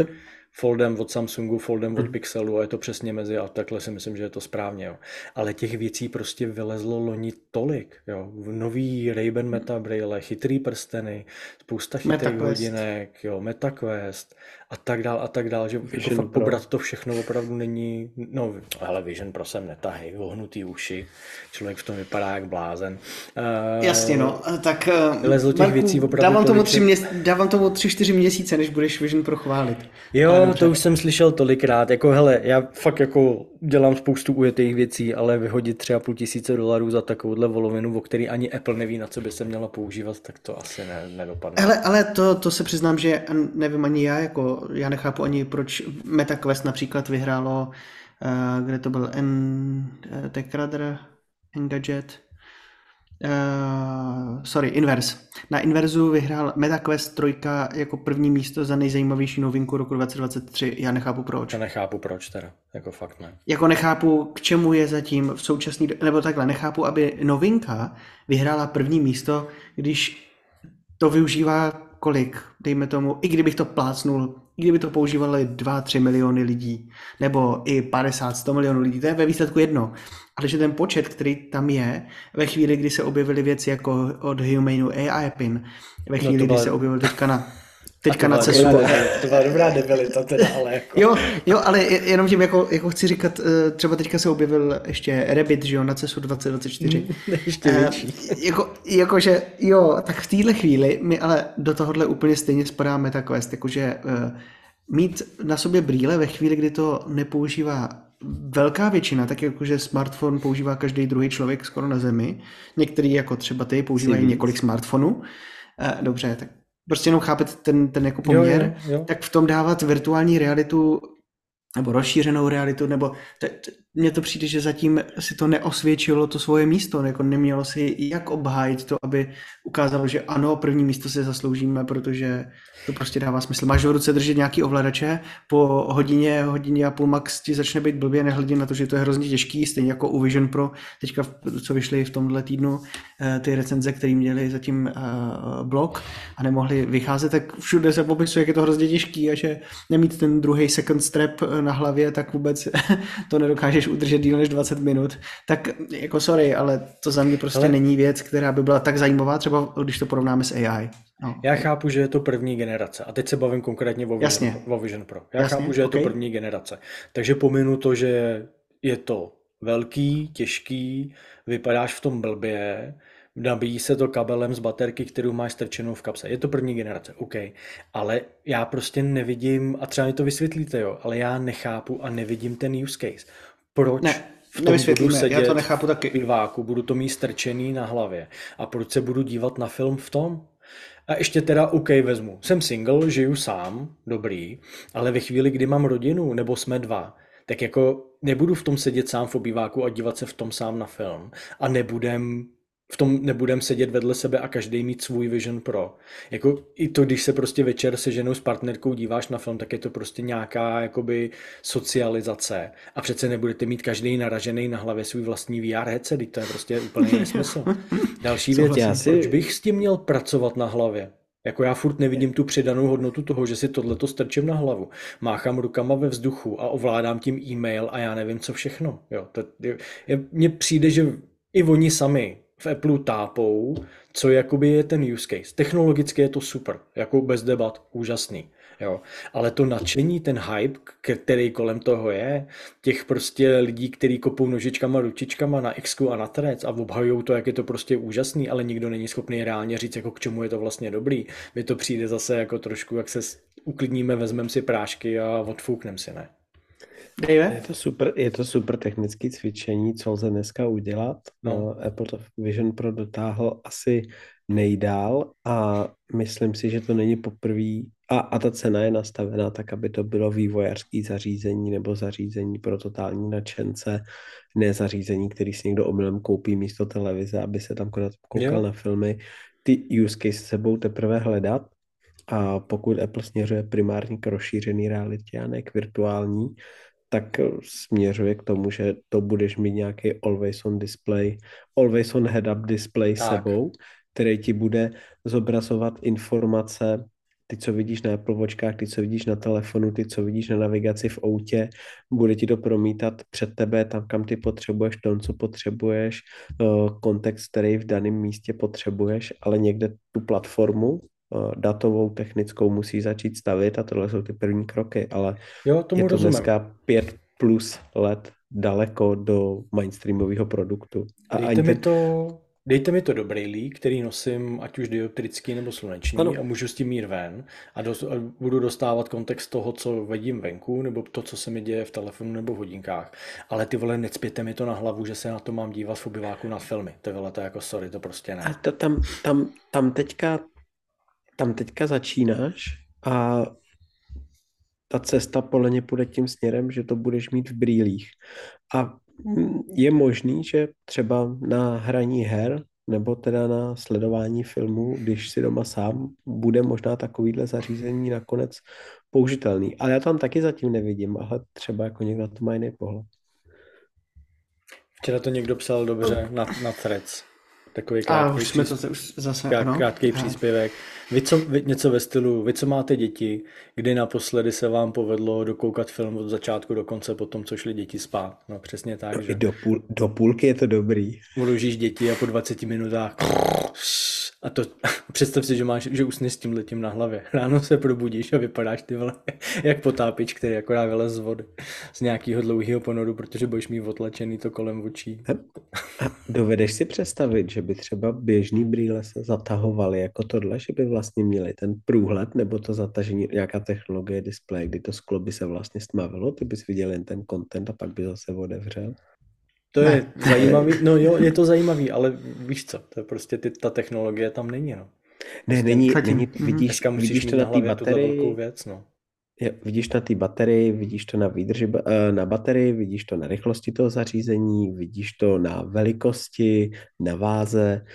Speaker 1: Foldem od Samsungu, Foldem od hmm. Pixelu a je to přesně mezi a takhle si myslím, že je to správně. Jo. Ale těch věcí prostě vylezlo loni tolik. Jo. Nový Ray-Ban Meta Braille, chytrý prsteny, spousta chytrých hodinek, jo, MetaQuest a tak dál a tak dál, že jako fakt pobrat to všechno opravdu není, no ale Vision Pro sem netahy, vohnutý uši, člověk v tom vypadá jak blázen.
Speaker 2: Uh, Jasně no, tak
Speaker 1: uh, těch věcí opravdu
Speaker 2: dávám tomu, tři měs, dávám tomu tři, čtyři měsíce, než budeš Vision Pro chválit.
Speaker 1: Jo, to už jsem slyšel tolikrát, jako hele, já fakt jako dělám spoustu ujetých věcí, ale vyhodit tři a půl tisíce dolarů za takovouhle volovinu, o který ani Apple neví, na co by se měla používat, tak to asi ne, nedopadne.
Speaker 2: Hele, ale to, to se přiznám, že nevím ani já, jako já nechápu ani, proč MetaQuest například vyhrálo, uh, kde to byl N, uh, TechRadar, Engadget, Uh, sorry, Inverse. Na Inverzu vyhrál MetaQuest 3 jako první místo za nejzajímavější novinku roku 2023. Já nechápu proč.
Speaker 1: Já nechápu proč teda, jako fakt ne.
Speaker 2: Jako nechápu, k čemu je zatím v současný, nebo takhle, nechápu, aby novinka vyhrála první místo, když to využívá kolik, dejme tomu, i kdybych to plácnul, i kdyby to používali 2-3 miliony lidí, nebo i 50-100 milionů lidí, to je ve výsledku jedno ale že ten počet, který tam je, ve chvíli, kdy se objevily věci jako od Humanu AI Pin, ve no, chvíli, no byla... kdy se objevil teďka na teďka na cestu.
Speaker 1: To byla dobrá debilita teda, ale jako...
Speaker 2: Jo, jo, ale jenom tím, jako, jako chci říkat, eh, třeba teďka se objevil ještě Rabbit, že jo, na CESu 2024.
Speaker 1: ještě eh, větší.
Speaker 2: jako, jako, že jo, tak v téhle chvíli mi ale do tohohle úplně stejně spadá MetaQuest, jakože uh, mít na sobě brýle ve chvíli, kdy to nepoužívá velká většina, tak jakože smartphone používá každý druhý člověk skoro na zemi. Některý, jako třeba ty, používají Jsi několik smartfonů. Eh, dobře, tak prostě jenom chápete ten, ten jako poměr, jo, jo, jo. tak v tom dávat virtuální realitu nebo rozšířenou realitu, nebo mně to přijde, že zatím si to neosvědčilo to svoje místo, jako nemělo si jak obhájit to, aby ukázalo, že ano, první místo si zasloužíme, protože to prostě dává smysl. Máš v ruce držet nějaký ovladače, po hodině, hodině a půl max ti začne být blbě, nehledě na to, že to je hrozně těžký, stejně jako u Vision Pro, teďka, co vyšly v tomhle týdnu, eh, ty recenze, které měli zatím eh, blog a nemohli vycházet, tak všude se popisuje, jak je to hrozně těžký a že nemít ten druhý second strap eh, na hlavě, tak vůbec to nedokážeš udržet díl než 20 minut. Tak jako sorry, ale to za mě prostě ale... není věc, která by byla tak zajímavá, třeba když to porovnáme s AI.
Speaker 1: No, Já okay. chápu, že je to první generace. A teď se bavím konkrétně o Vision, Jasně. o Vision Pro. Já Jasně, chápu, že okay. je to první generace. Takže pominu to, že je to velký, těžký, vypadáš v tom blbě, nabíjí se to kabelem z baterky, kterou máš strčenou v kapse. Je to první generace, OK. Ale já prostě nevidím, a třeba mi to vysvětlíte, jo, ale já nechápu a nevidím ten use case. Proč ne, v tom budu sedět já to nechápu taky. v piváku, budu to mít strčený na hlavě a proč se budu dívat na film v tom? A ještě teda OK vezmu. Jsem single, žiju sám, dobrý, ale ve chvíli, kdy mám rodinu, nebo jsme dva, tak jako nebudu v tom sedět sám v obýváku a dívat se v tom sám na film. A nebudem v tom nebudeme sedět vedle sebe a každý mít svůj Vision Pro. Jako i to, když se prostě večer se ženou s partnerkou díváš na film, tak je to prostě nějaká jakoby socializace. A přece nebudete mít každý naražený na hlavě svůj vlastní VR headset, to je prostě úplně nesmysl. Další věc, já si... proč bych s tím měl pracovat na hlavě? Jako já furt nevidím tu přidanou hodnotu toho, že si tohleto strčím na hlavu. Máchám rukama ve vzduchu a ovládám tím e-mail a já nevím, co všechno. Jo, to, je, je, mně přijde, že i oni sami v Apple tápou, co jakoby je ten use case. Technologicky je to super, jako bez debat, úžasný. Jo. Ale to nadšení, ten hype, který kolem toho je, těch prostě lidí, kteří kopou nožičkama, ručičkama na X a na trec a obhajují to, jak je to prostě úžasný, ale nikdo není schopný reálně říct, jako k čemu je to vlastně dobrý. Mi to přijde zase jako trošku, jak se uklidníme, vezmeme si prášky a odfoukneme si, ne?
Speaker 3: Dave? Je to super, je to super technické cvičení, co lze dneska udělat. No. Apple to Vision Pro dotáhl asi nejdál a myslím si, že to není poprvé a, a ta cena je nastavená tak, aby to bylo vývojářské zařízení nebo zařízení pro totální nadšence, ne zařízení, který si někdo omylem koupí místo televize, aby se tam koukal jo. na filmy. Ty use case sebou teprve hledat a pokud Apple směřuje primárně k rozšířený realitě a ne k virtuální, tak směřuje k tomu, že to budeš mít nějaký always on display, always on head-up display tak. sebou, který ti bude zobrazovat informace, ty, co vidíš na Apple Watchkách, ty, co vidíš na telefonu, ty, co vidíš na navigaci v autě, bude ti to promítat před tebe tam, kam ty potřebuješ, tom, co potřebuješ, eh, kontext, který v daném místě potřebuješ, ale někde tu platformu eh, datovou, technickou musí začít stavit a tohle jsou ty první kroky, ale
Speaker 1: jo, tomu
Speaker 3: je to
Speaker 1: rozumím.
Speaker 3: dneska pět plus let daleko do mainstreamového produktu.
Speaker 1: A Dejte mi to Dejte mi to do brýlí, který nosím ať už dioptrický nebo sluneční ano. a můžu s tím mít ven a, dos, a budu dostávat kontext toho, co vidím venku nebo to, co se mi děje v telefonu nebo v hodinkách. Ale ty vole, necpěte mi to na hlavu, že se na to mám dívat v obyváku na filmy. Ty vole, to jako sorry, to prostě ne.
Speaker 3: A to tam, tam, tam teďka tam teďka začínáš a ta cesta podle mě půjde tím směrem, že to budeš mít v brýlích. A je možný, že třeba na hraní her nebo teda na sledování filmů, když si doma sám, bude možná takovýhle zařízení nakonec použitelný. Ale já tam taky zatím nevidím, ale třeba jako někdo to má jiný pohled.
Speaker 1: Včera to někdo psal dobře na, na threads. Takový krátký,
Speaker 2: a už jsme to už zase,
Speaker 1: krát, krátký příspěvek. Vy, co, vy, něco ve stylu, vy, co máte děti, kdy naposledy se vám povedlo dokoukat film od začátku do konce po tom, co šli děti spát. No přesně tak.
Speaker 3: Že... Do, půl, do půlky je to dobrý.
Speaker 1: Uložíš děti a po 20 minutách a to představ si, že máš, že usneš s tím letím na hlavě. Ráno se probudíš a vypadáš ty vole, jak potápič, který akorát vylez z vody z nějakého dlouhého ponoru, protože budeš mít otlačený to kolem očí. A,
Speaker 3: a dovedeš si představit, že by třeba běžný brýle se zatahovaly jako tohle, že by vlastně měli ten průhled nebo to zatažení, nějaká technologie displeje, kdy to sklo by se vlastně stmavilo, ty bys viděl jen ten content a pak by zase otevřel.
Speaker 1: To ne. je zajímavý, no jo, je to zajímavý, ale víš co, to je prostě ty, ta technologie tam není, no.
Speaker 3: Ne, prostě není, není, vidíš,
Speaker 1: Dneska
Speaker 3: vidíš to na té baterii,
Speaker 1: věc, no.
Speaker 3: Je, vidíš na té baterii, vidíš to na výdrži eh, na baterii, vidíš to na rychlosti toho zařízení, vidíš to na velikosti, na váze.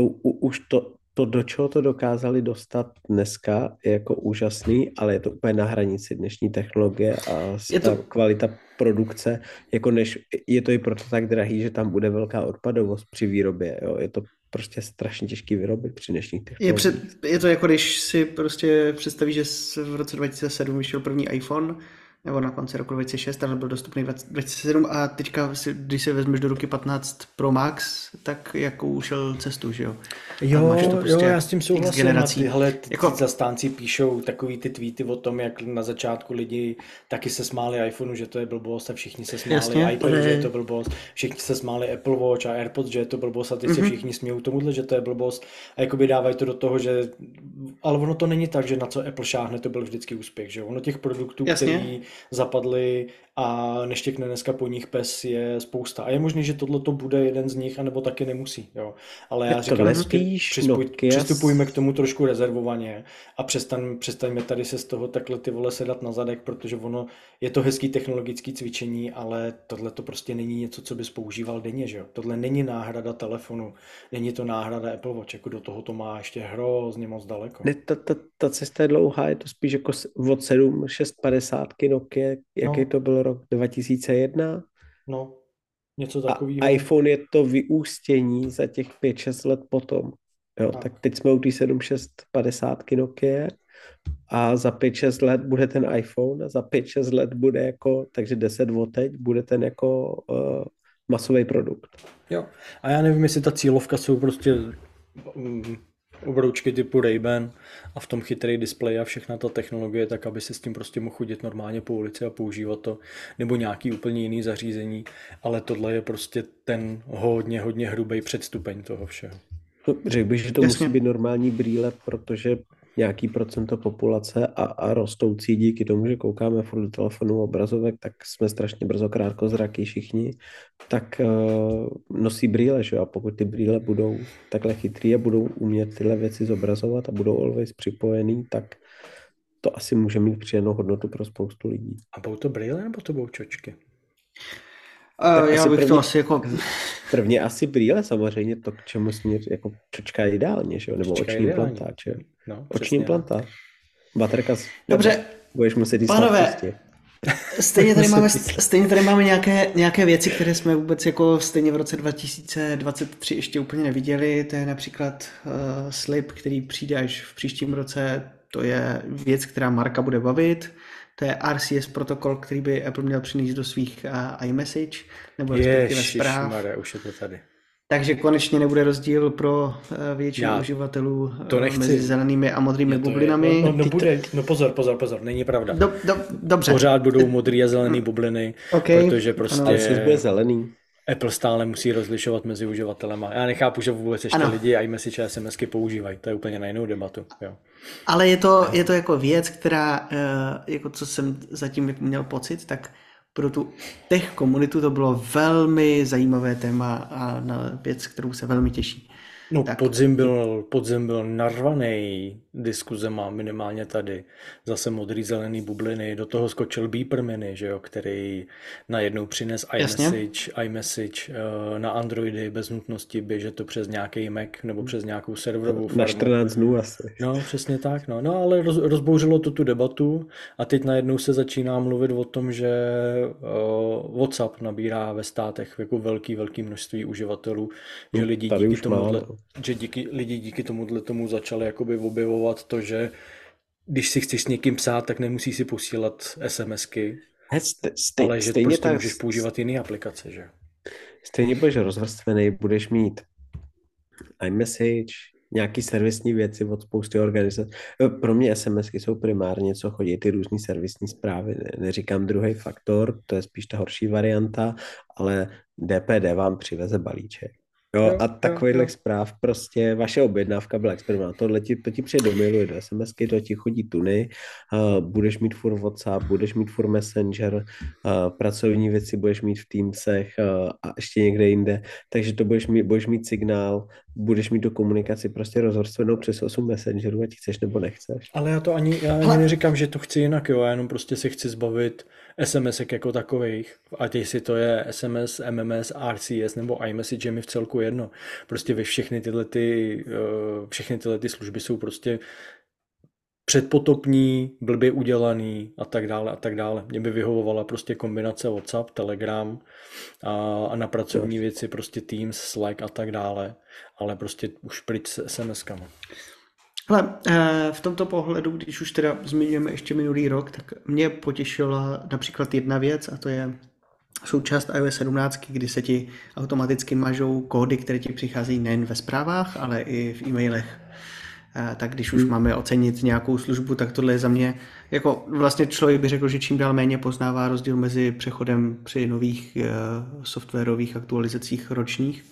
Speaker 3: U, u, už to, to, do čeho to dokázali dostat dneska, je jako úžasný, ale je to úplně na hranici dnešní technologie a je to... kvalita produkce, jako než, je to i proto tak drahý, že tam bude velká odpadovost při výrobě, jo? je to prostě strašně těžký vyrobit při dnešních technologiích.
Speaker 2: Je, před, je to jako když si prostě představíš, že v roce 2007 vyšel první iPhone, nebo na konci roku 2006, ale byl dostupný 2007 a teďka, si, když si vezmeš do ruky 15 Pro Max, tak jako ušel cestu, že jo?
Speaker 1: Jo, to prostě jo, já s tím souhlasím. Generací. Tyhle ty jako... zastánci píšou takový ty tweety o tom, jak na začátku lidi taky se smáli iPhoneu, že to je blbost a všichni se smáli Jasně, iPadu, že je to blbost, všichni se smáli Apple Watch a AirPods, že je to blbost a teď mm-hmm. se mhm. všichni smějou tomuhle, že to je blbost a jakoby dávají to do toho, že ale ono to není tak, že na co Apple šáhne, to byl vždycky úspěch, že ono těch produktů, Jasně. který zapadly a neštěkne dneska po nich pes je spousta. A je možné, že tohle to bude jeden z nich, anebo taky nemusí. Jo. Ale já říkám, prostě přistupuj, přistupujme k tomu trošku rezervovaně a přestaň, přestaňme tady se z toho takhle ty vole sedat na zadek, protože ono je to hezký technologický cvičení, ale tohle to prostě není něco, co bys používal denně. Že jo. Tohle není náhrada telefonu, není to náhrada Apple Watch, jako do toho to má ještě hrozně moc daleko.
Speaker 3: Ne, ta, ta, ta cesta je dlouhá, je to spíš jako od 7, 650 Nokia, jaký no. to byl rok 2001?
Speaker 1: No, něco takového.
Speaker 3: A iPhone je to vyústění za těch 5-6 let potom. Jo, tak. tak teď jsme u té 7650 Nokia a za 5-6 let bude ten iPhone a za 5-6 let bude jako, takže 10 od teď, bude ten jako uh, masový produkt.
Speaker 1: Jo, a já nevím, jestli ta cílovka jsou prostě um, obroučky typu Ray-Ban a v tom chytrý displej a všechna ta technologie, tak aby se s tím prostě mohl chodit normálně po ulici a používat to, nebo nějaký úplně jiný zařízení, ale tohle je prostě ten hodně, hodně hrubý předstupeň toho všeho.
Speaker 3: No, řekl bych, že to Jasně. musí být normální brýle, protože nějaký procento populace a, a rostoucí díky tomu, že koukáme furt do telefonu obrazovek, tak jsme strašně brzo krátkozraky všichni, tak uh, nosí brýle, že? a pokud ty brýle budou takhle chytrý a budou umět tyhle věci zobrazovat a budou always připojený, tak to asi může mít přijenou hodnotu pro spoustu lidí.
Speaker 1: A budou to brýle nebo to budou čočky?
Speaker 2: Uh, já bych první, to asi jako...
Speaker 3: Prvně asi brýle samozřejmě, to k čemu směř, jako čočka ideálně, že jo? nebo čočka oční implantáč, jo? No, oční implantát. Baterka z...
Speaker 2: Dobře,
Speaker 3: budeš muset jít
Speaker 2: Pánové, stejně tady, máme, stejně tady máme nějaké, nějaké věci, které jsme vůbec jako stejně v roce 2023 ještě úplně neviděli. To je například uh, slip, který přijde až v příštím roce. To je věc, která Marka bude bavit. To je RCS protokol, který by Apple měl přinést do svých uh, iMessage, nebo respektive zpráv.
Speaker 1: Mare, už je to tady.
Speaker 2: Takže konečně nebude rozdíl pro eh, většinu Já uživatelů to nechci. mezi zelenými a modrými bublinami.
Speaker 1: No, no, no, bude, no pozor, pozor, pozor, není pravda.
Speaker 2: Do, do, dobře.
Speaker 1: Pořád budou modrý a zelený bubliny, okay. protože prostě...
Speaker 3: Ano. bude zelený.
Speaker 1: Apple stále musí rozlišovat mezi uživatelema. Já nechápu, že vůbec ještě ano. lidi iMessage a SMSky používají. To je úplně na jinou debatu. Jo.
Speaker 2: Ale je to, je to jako věc, která, eh, jako co jsem zatím měl pocit, tak pro tu tech komunitu to bylo velmi zajímavé téma a na věc, kterou se velmi těší.
Speaker 1: No tak. podzim byl, podzim byl narvaný má minimálně tady. Zase modrý zelený bubliny, do toho skočil Beeper Mini, že jo, který najednou přines iMessage, iMessage uh, na Androidy bez nutnosti běžet to přes nějaký Mac nebo přes nějakou serverovou
Speaker 3: farmu. Na 14 dnů asi.
Speaker 1: No, přesně tak. No, no ale roz, rozbouřilo to tu debatu a teď najednou se začíná mluvit o tom, že uh, WhatsApp nabírá ve státech jako velký, velký množství uživatelů, že hm, lidi díky tomuhle, že díky, lidi díky tomuhle tomu začali jakoby objevovat to, že když si chceš s někým psát, tak nemusí si posílat SMSky, stej, ale že stejně prostě tak, můžeš používat jiné aplikace, že?
Speaker 3: Stejně budeš rozvrstvený, budeš mít iMessage, nějaký servisní věci od spousty organizací. Pro mě SMSky jsou primárně, co chodí ty různé servisní zprávy. Neříkám druhý faktor, to je spíš ta horší varianta, ale DPD vám přiveze balíček. Jo, a takovýhle zpráv prostě vaše objednávka byla experimentální. Tohle ti, to ti přijde do mailu, do SMSky, to ti chodí tuny, uh, budeš mít furt WhatsApp, budeš mít furt Messenger, uh, pracovní věci budeš mít v Teamsech uh, a ještě někde jinde, takže to budeš mít, budeš mít signál, budeš mít do komunikaci prostě rozvrstvenou přes 8 Messengerů, ať chceš nebo nechceš.
Speaker 1: Ale já to ani, já ani neříkám, že to chci jinak, jo, já jenom prostě si chci zbavit SMS jako takových, ať jestli to je SMS, MMS, RCS nebo iMessage, je mi v celku jedno. Prostě ve všechny tyhle, ty, eh, všechny tyhle ty služby jsou prostě předpotopní, blbě udělaný a tak dále a tak dále. Mě by vyhovovala prostě kombinace WhatsApp, Telegram a, a na pracovní věci prostě Teams, Slack a tak dále, ale prostě už pryč s SMS-kama.
Speaker 2: Ale eh, v tomto pohledu, když už teda zmiňujeme ještě minulý rok, tak mě potěšila například jedna věc a to je součást iOS 17, kdy se ti automaticky mažou kódy, které ti přicházejí nejen ve zprávách, ale i v e-mailech. Eh, tak když už hmm. máme ocenit nějakou službu, tak tohle je za mě, jako vlastně člověk by řekl, že čím dál méně poznává rozdíl mezi přechodem při nových uh, softwarových aktualizacích ročních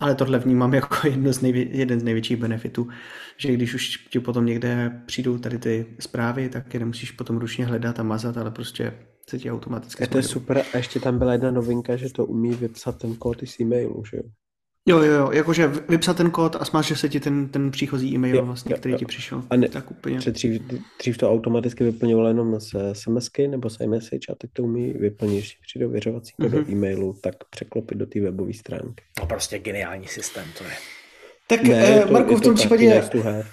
Speaker 2: ale tohle vnímám jako jedno z nejvě- jeden z největších benefitů, že když už ti potom někde přijdou tady ty zprávy, tak je nemusíš potom ručně hledat a mazat, ale prostě se ti automaticky
Speaker 3: A to je super. A ještě tam byla jedna novinka, že to umí vypsat ten kód i z e-mailu, že jo?
Speaker 2: Jo, jo, jo, jakože vypsat ten kód a smáže se ti ten, ten příchozí e-mail
Speaker 3: Jo,
Speaker 2: vlastně,
Speaker 3: jo,
Speaker 2: který
Speaker 3: jo.
Speaker 2: ti přišel.
Speaker 3: A ne-
Speaker 2: tak úplně.
Speaker 3: Protože dřív, dřív to automaticky vyplňovalo jenom z SMSky nebo z iMessage a teď to umí vyplnit, když přijde ověřovací kód
Speaker 2: Mhm.
Speaker 3: do e-mailu, tak překlopit do té webové stránky.
Speaker 1: No prostě geniální systém to je.
Speaker 2: Tak
Speaker 3: Ne,
Speaker 2: eh,
Speaker 3: je to,
Speaker 2: Marku,
Speaker 3: je
Speaker 2: v
Speaker 3: to
Speaker 2: tom případě,
Speaker 1: máme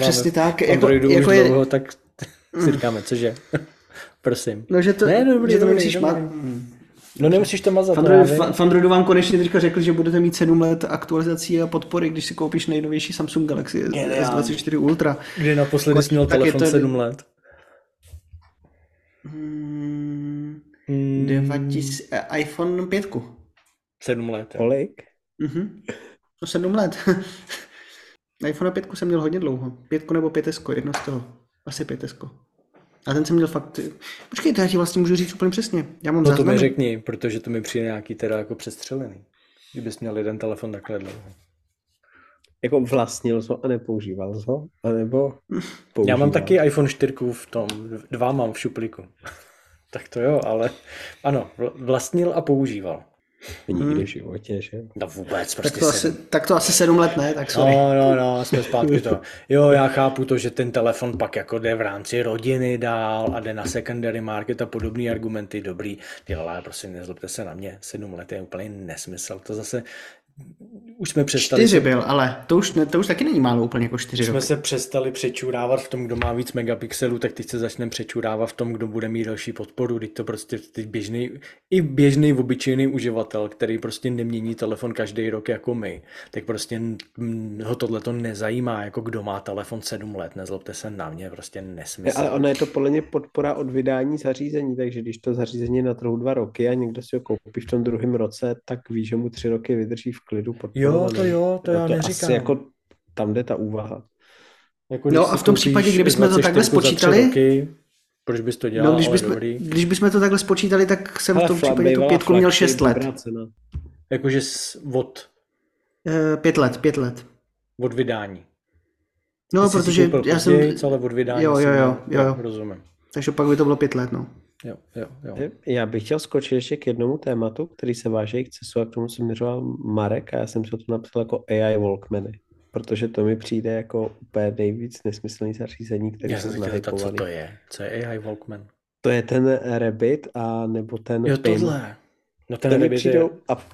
Speaker 2: přesně tak, jako,
Speaker 1: Androidu
Speaker 2: jako
Speaker 1: už
Speaker 2: je,
Speaker 1: dlouho, tak si říkáme, cože? Prosím.
Speaker 2: no, že to,
Speaker 1: Ne, dobrý,
Speaker 2: že to
Speaker 1: dobrý,
Speaker 2: nemusíš
Speaker 1: dobrý.
Speaker 2: mát.
Speaker 1: No nemusíš to mazat.
Speaker 2: V Androidu, vám konečně teďka řekli, že budete mít 7 let aktualizací a podpory, když si koupíš nejnovější Samsung Galaxy
Speaker 1: Geniální.
Speaker 2: S24 Ultra.
Speaker 1: Kdy naposledy jsi měl
Speaker 2: Tak
Speaker 1: telefon
Speaker 2: to-
Speaker 1: 7 let?
Speaker 2: Hmm,
Speaker 1: Hmm,
Speaker 2: 2000, eh, iPhone 5.
Speaker 1: 7 let. jo.
Speaker 3: Kolik?
Speaker 2: Mhm. No 7 let. iPhone 5 jsem měl hodně dlouho. 5 nebo 5S, jedno z toho. Asi 5S. A ten jsem měl fakt... Počkej, to já ti vlastně můžu říct úplně přesně. Já mám
Speaker 1: No to mi
Speaker 2: záznamy.
Speaker 1: řekni, protože to mi přijde nějaký teda jako přestřelený. Kdybys měl jeden telefon takhle dlouho.
Speaker 3: Jako vlastnil jsi ho a nepoužíval jsi ho? A nebo používal?
Speaker 1: Já mám taky iPhone 4 v tom, dva mám v šuplíku. tak to jo, ale ano, vl- vlastnil a používal.
Speaker 3: Nikdy v životě, že?
Speaker 1: No vůbec,
Speaker 2: Tak
Speaker 1: prostě
Speaker 2: to,
Speaker 1: sedm.
Speaker 2: asi, tak to asi 7 let ne, tak sorry.
Speaker 1: No, no, no, jsme zpátky to. Jo, já chápu to, že ten telefon pak jako jde v rámci rodiny dál a jde na secondary market a podobné argumenty, dobrý. Ty ale prosím, nezlobte se na mě, sedm let je úplně nesmysl. To zase, už jsme přestali,
Speaker 2: Čtyři byl, ale to už, ne, to už taky není málo úplně jako čtyři
Speaker 1: jsme
Speaker 2: roky.
Speaker 1: se přestali přečurávat v tom, kdo má víc megapixelů, tak teď se začneme přečurávat v tom, kdo bude mít další podporu. Teď to prostě teď běžný, i běžný obyčejný uživatel, který prostě nemění telefon každý rok jako my, tak prostě ho tohle to nezajímá, jako kdo má telefon 7 let, nezlobte se na mě, prostě
Speaker 3: Ne,
Speaker 1: nesmysl.
Speaker 3: ale ona je to podle mě podpora od vydání zařízení, takže když to zařízení je na trhu dva roky a někdo si ho koupí v tom druhém roce, tak ví, že mu tři roky vydrží v klidu podporovaný.
Speaker 1: to jo, to já
Speaker 3: to
Speaker 1: neříkám.
Speaker 3: Asi jako tam jde ta úvaha.
Speaker 1: Jako,
Speaker 2: No a v tom případě, kdybychom to
Speaker 1: 24
Speaker 2: takhle spočítali-
Speaker 1: roky, proč bys to dělal,
Speaker 2: No, když, bychom,
Speaker 1: dobrý.
Speaker 2: když bychom to takhle spočítali, tak jsem v
Speaker 3: Ale
Speaker 2: tom
Speaker 3: flat
Speaker 2: případě tu pětku měl 6 let.
Speaker 1: Jakože s- od,
Speaker 2: Eh, Pět let, pět let.
Speaker 1: od vydání.
Speaker 2: No,
Speaker 1: Ty
Speaker 2: protože já jsem...
Speaker 1: ale od vydání
Speaker 2: Jo, jo,
Speaker 1: měl-
Speaker 2: jo, jo.
Speaker 1: Rozumím.
Speaker 2: Takže pak by to bylo pět let, no.
Speaker 1: Jo, jo, jo.
Speaker 3: Já bych chtěl skočit ještě k jednomu tématu, který se váže k CESu a k tomu se měřoval Marek a já jsem si to napsal jako AI Walkmany, protože to mi přijde jako úplně nejvíc nesmyslný zařízení, který
Speaker 1: Já
Speaker 3: se
Speaker 1: jsem chtěl zeptat, co to je. Co je AI Walkman?
Speaker 3: To je ten Rabbit a nebo ten
Speaker 1: Jo,
Speaker 3: Pin.
Speaker 1: tohle. No ten
Speaker 3: Ten mi
Speaker 1: Rabbit je...
Speaker 3: přijdou a,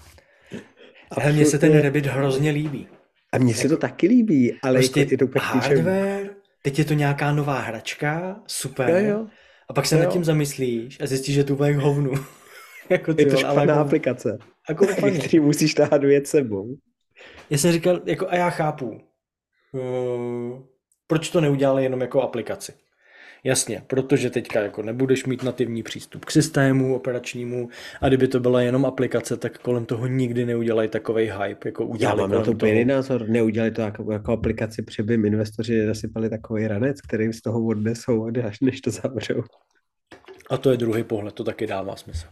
Speaker 1: Ale mně se ten
Speaker 3: absolutně-
Speaker 1: Rabbit hrozně líbí.
Speaker 3: A mně se to taky líbí, ale
Speaker 1: Prostě
Speaker 3: jako je to ničemu.
Speaker 1: hardware, teď je to nějaká nová hračka, super.
Speaker 3: Jo, jo.
Speaker 1: A pak se
Speaker 3: Jo.
Speaker 1: nad tím zamyslíš a zjistíš, že to bude hovnu. jako ty
Speaker 3: Je to špatná
Speaker 1: jako,
Speaker 3: aplikace,
Speaker 1: jako
Speaker 3: který musíš tahat věc sebou.
Speaker 1: Já jsem říkal, jako a já chápu, uh, proč to neudělali jenom jako aplikaci. Jasně, protože teďka jako nebudeš mít nativní přístup k systému operačnímu a kdyby to byla jenom aplikace, tak kolem toho nikdy neudělají takový hype, jako
Speaker 3: Já
Speaker 1: udělali
Speaker 3: mám na to úplně jiný názor. Neudělali to jako, jako aplikaci, protože by investoři nasypali takový ranec, který z toho odnesou, až než to zavřou.
Speaker 1: A to je druhý pohled, to taky dává smysl.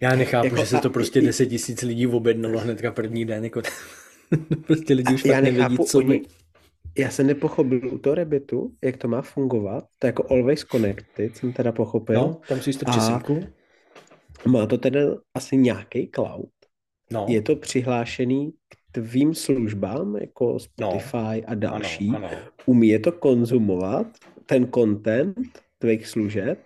Speaker 1: Já nechápu,
Speaker 3: Jako
Speaker 1: že se
Speaker 3: a-
Speaker 1: to prostě
Speaker 3: i-
Speaker 1: 10 tisíc lidí objednalo hnedka první den, jako prostě lidi už
Speaker 3: Já
Speaker 1: fakt nevědí,
Speaker 3: nechápu,
Speaker 1: co
Speaker 3: oni,
Speaker 1: by.
Speaker 3: Já jsem nepochopil u toho Rabbitu, jak to má fungovat. To je jako always connected, jsem teda pochopil.
Speaker 1: No, tam si strčí
Speaker 3: A-
Speaker 1: simku.
Speaker 3: Má to teda asi nějaký cloud.
Speaker 1: No,
Speaker 3: Je to přihlášený k tvým službám, jako Spotify a další.
Speaker 1: Ano, ano.
Speaker 3: Umí je to konzumovat, ten content tvých služeb,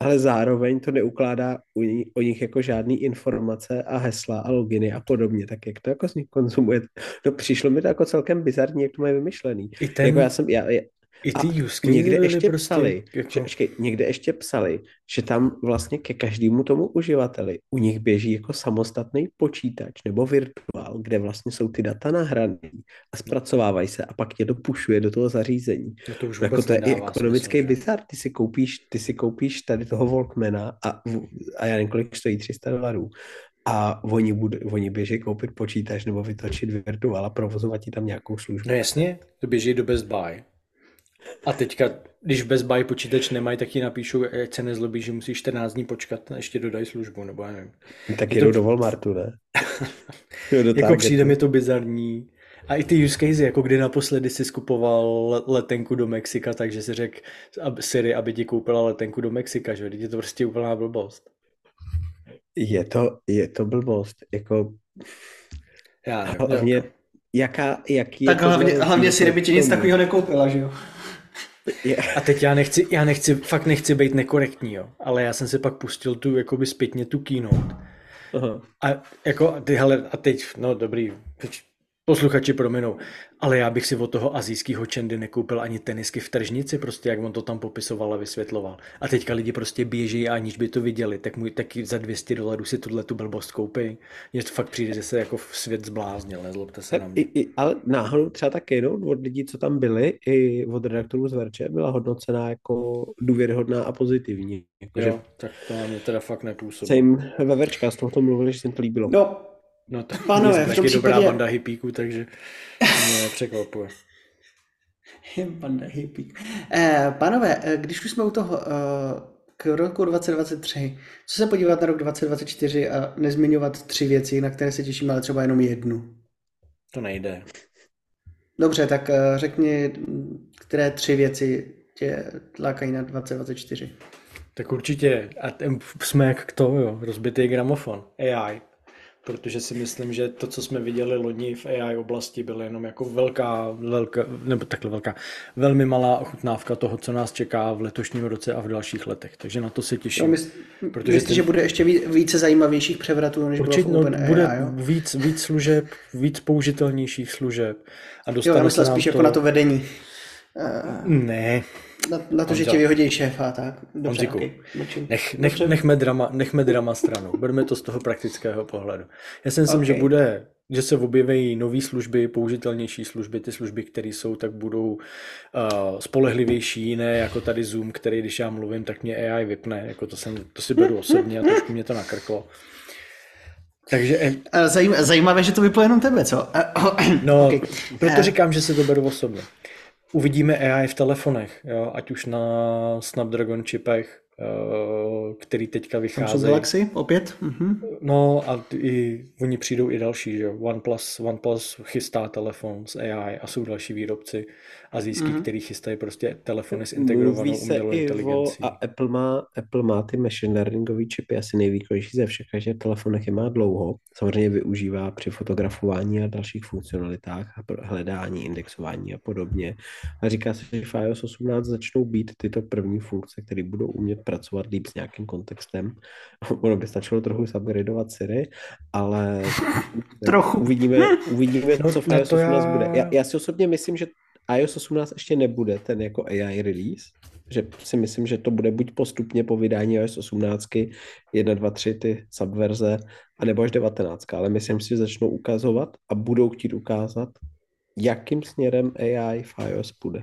Speaker 3: ale zároveň to neukládá u ní, o nich jako žádný informace a hesla a loginy a podobně. Tak jak to jako z nich konzumuje? No přišlo mi to jako celkem bizarní, jak to mají vymyšlený.
Speaker 1: I ten,
Speaker 3: Jako já jsem, já, já,
Speaker 1: i ty use
Speaker 3: někde ještě
Speaker 1: prostě
Speaker 3: psali,
Speaker 1: jako-
Speaker 3: že, počkej, někde ještě psali, že tam vlastně ke každému tomu uživateli u nich běží jako samostatný počítač nebo virtuál, kde vlastně jsou ty data nahraný a zpracovávají se a pak tě to pušuje do toho zařízení.
Speaker 1: No to už
Speaker 3: Jako to je i ekonomický
Speaker 1: smysl,
Speaker 3: bizar. Ty si koupíš, ty si koupíš tady toho Walkmana a, a já nevím, kolik stojí 300 dolarů. A oni, bude, oni běží koupit počítač nebo vytočit virtuál a provozovat ti tam nějakou službu.
Speaker 1: No jasně, to běží do Best Buy. A teďka, když Best Buy počítač nemají, tak ti napíšou, ať se nezlobí, že musíš 14 dní počkat a ještě dodají službu, nebo já nevím.
Speaker 3: Tak
Speaker 1: Je
Speaker 3: jedou
Speaker 1: to-
Speaker 3: do Walmartu, ne? Jo, do
Speaker 1: Jako
Speaker 3: Targetu.
Speaker 1: přijde mi to bizarní. A i ty use case, jako kdy naposledy si skupoval letenku do Mexika, takže si řekl Siri, aby ti koupila letenku do Mexika, že? je to prostě úplná blbost.
Speaker 3: Je to, je to blbost. Jako...
Speaker 1: Já nevím,
Speaker 3: hlavně, jako... jaká, jaký
Speaker 2: tak je hlavně, hlavně si by ti nic takového nekoupila, že jo?
Speaker 1: A teď já nechci, já nechci, fakt nechci být nekorektní, jo, ale já jsem si pak pustil tu, jakoby zpětně tu keynote. Aha. A jako, ty, hele, a teď, no dobrý, posluchači prominou, ale já bych si od toho azijského čendy nekoupil ani tenisky v tržnici, prostě jak on to tam popisoval a vysvětloval. A teďka lidi prostě běží a aniž by to viděli, tak můj taky za 200 dolarů si tuhle tu blbost koupí. Mně to fakt přijde, že se jako svět zbláznil, nezlobte se na mě.
Speaker 3: I, i, ale náhodou třeba tak jenom od lidí, co tam byli, i od redaktorů z Verče, byla hodnocená jako důvěryhodná a pozitivní.
Speaker 1: Jako, jo, že... tak to na mě teda fakt nepůsobí.
Speaker 3: Se jim ve Verčka z toho mluvili, že se jim to líbilo.
Speaker 2: No,
Speaker 1: No to Pánové, je taky dobrá banda hippíků, takže mě překvapuje.
Speaker 2: banda hippíků. Eh, pánové, eh, když už jsme u toho eh, k roku 2023, co se podívat na rok 2024 a nezmiňovat tři věci, na které se těším, ale třeba jenom jednu?
Speaker 1: To nejde.
Speaker 2: Dobře, tak eh, řekni, které tři věci tě tlákají na 2024.
Speaker 1: Tak určitě, a jsme jak k to, jo, rozbitý gramofon, AI protože si myslím, že to, co jsme viděli loni v AI oblasti, bylo jenom jako velká, velká, nebo takhle velká, velmi malá ochutnávka toho, co nás čeká v letošním roce a v dalších letech. Takže na to se těším. No,
Speaker 2: mysl, protože myslíš, ten... že bude ještě více zajímavějších převratů, než Určitě, bylo v no,
Speaker 1: bude jo? víc, víc služeb, víc použitelnějších služeb.
Speaker 2: A jo, já myslel spíš to... jako na to vedení.
Speaker 1: Ne,
Speaker 2: na, na to, že tě vyhodí šéfa, tak? Dobře,
Speaker 1: okay. nech, nech, Dobře. Nechme, drama, nechme drama stranou. Berme to z toho praktického pohledu. Já si myslím, okay. že bude že se objeví nové služby, použitelnější služby, ty služby, které jsou, tak budou uh, spolehlivější, jiné jako tady Zoom, který když já mluvím, tak mě AI vypne, jako to, jsem, to si beru osobně a trošku mě to nakrklo.
Speaker 2: Takže... Zajím, zajímavé, že to vyplo jenom tebe, co?
Speaker 1: No, okay. proto říkám, že si to beru osobně. Uvidíme AI v telefonech, jo? ať už na Snapdragon čipech, který teďka vychází. Samsung
Speaker 2: Galaxy opět? Mhm.
Speaker 1: No a i, oni přijdou i další, že OnePlus, OnePlus chystá telefon s AI a jsou další výrobci azijský, mhm. který chystají prostě telefony s integrovanou umělou inteligencí.
Speaker 3: a Apple má, Apple má ty machine learningový čipy asi nejvýkonnější ze všech, že telefonech je má dlouho. Samozřejmě využívá při fotografování a dalších funkcionalitách a hledání, indexování a podobně. A říká se, že v iOS 18 začnou být tyto první funkce, které budou umět pracovat líp s nějakým kontextem. Ono by stačilo trochu upgradeovat Siri, ale
Speaker 2: trochu.
Speaker 3: uvidíme, uvidíme no, co v iOS 18 já... bude. Já, já si osobně myslím, že iOS 18 ještě nebude ten jako AI release, že si myslím, že to bude buď postupně po vydání iOS 18, 1, 2, 3 ty subverze, anebo až 19, ale myslím si, že začnou ukazovat a budou chtít ukázat, jakým směrem AI v iOS bude.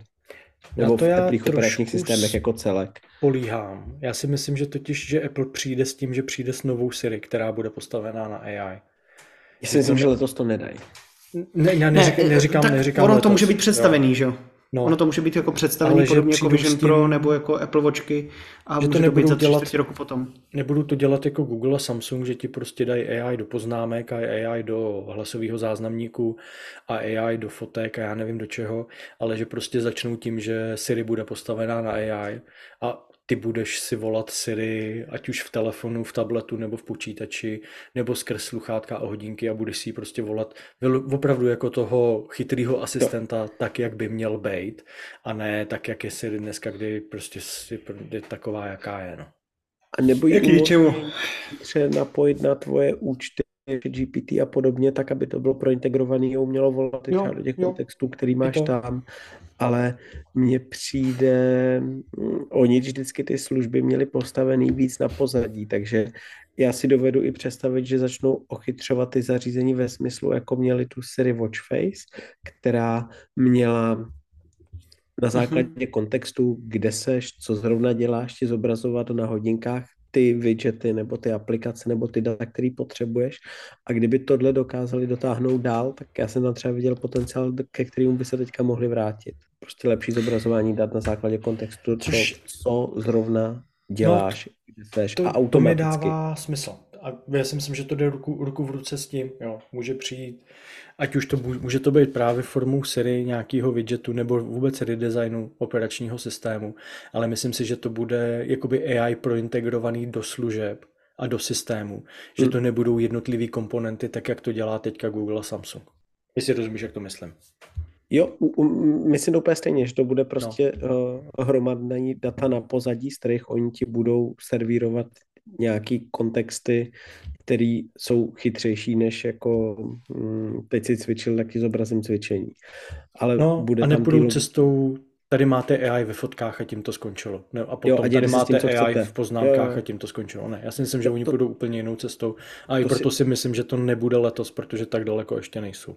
Speaker 3: Nebo
Speaker 1: to
Speaker 3: v teplých operačních systémech jako celek.
Speaker 1: Políhám. Já si myslím, že totiž, že Apple přijde s tím, že přijde s novou Siri, která bude postavená na AI. Já
Speaker 3: si myslím, že letos to nedají.
Speaker 1: Ne, já neřík, ne, neříkám, tak neříkám
Speaker 2: ono letos. to může být představený, jo. že jo? No. Ono to může být jako představený Ale podobně jako Vision tím, Pro nebo jako Apple Watchky a že může to, být za dělat, roku potom.
Speaker 1: Nebudu to dělat jako Google a Samsung, že ti prostě dají AI do poznámek a AI do hlasového záznamníku a AI do fotek a já nevím do čeho, ale že prostě začnou tím, že Siri bude postavená na AI a ty budeš si volat Siri, ať už v telefonu, v tabletu nebo v počítači, nebo skrz sluchátka a hodinky a budeš si ji prostě volat opravdu jako toho chytrýho asistenta jo. tak, jak by měl být a ne tak, jak je Siri dneska, kdy prostě je taková, jaká je. No.
Speaker 3: A nebo ji něčemu napojit na tvoje účty GPT a podobně, tak aby to bylo prointegrovaný a umělo volat třeba do těch jo. kontextů, který máš tam ale mně přijde, mm, oni vždycky ty služby měli postavený víc na pozadí, takže já si dovedu i představit, že začnou ochytřovat ty zařízení ve smyslu, jako měli tu Siri Watch Face, která měla na mhm. základě mm-hmm. kontextu, kde seš, co zrovna děláš, ti zobrazovat na hodinkách ty widgety nebo ty aplikace nebo ty data, které potřebuješ. A kdyby tohle dokázali dotáhnout dál, tak já jsem tam třeba viděl potenciál, ke kterému by se teďka mohli vrátit. Prostě lepší zobrazování dat na základě kontextu, co, co zrovna děláš,
Speaker 1: no, to, a automaticky. To mi dává smysl. A já si myslím, že to jde ruku, ruku v ruce s tím, jo, může přijít, ať už to může to být právě formou série nějakého widgetu nebo vůbec redesignu operačního systému, ale myslím si, že to bude jakoby AI prointegrovaný do služeb a do systému, že hmm. to nebudou jednotlivý komponenty, tak jak to dělá teďka Google a Samsung. Jestli rozumíš, jak to myslím.
Speaker 3: Jo, myslím to úplně stejně, že to bude prostě no. uh, hromadný data na pozadí, z kterých oni ti budou servírovat nějaký kontexty, které jsou chytřejší, než jako hm, teď si cvičil, tak ti zobrazím cvičení.
Speaker 1: Ale no, bude a nepůjdu týlo... cestou, tady máte AI ve fotkách a tím to skončilo. Ne, a potom jo, a tady máte tím, AI chcete. v poznámkách jo, jo. a tím to skončilo. Ne, já si myslím, že to, oni půjdou úplně jinou cestou a i proto si... si myslím, že to nebude letos, protože tak daleko ještě nejsou.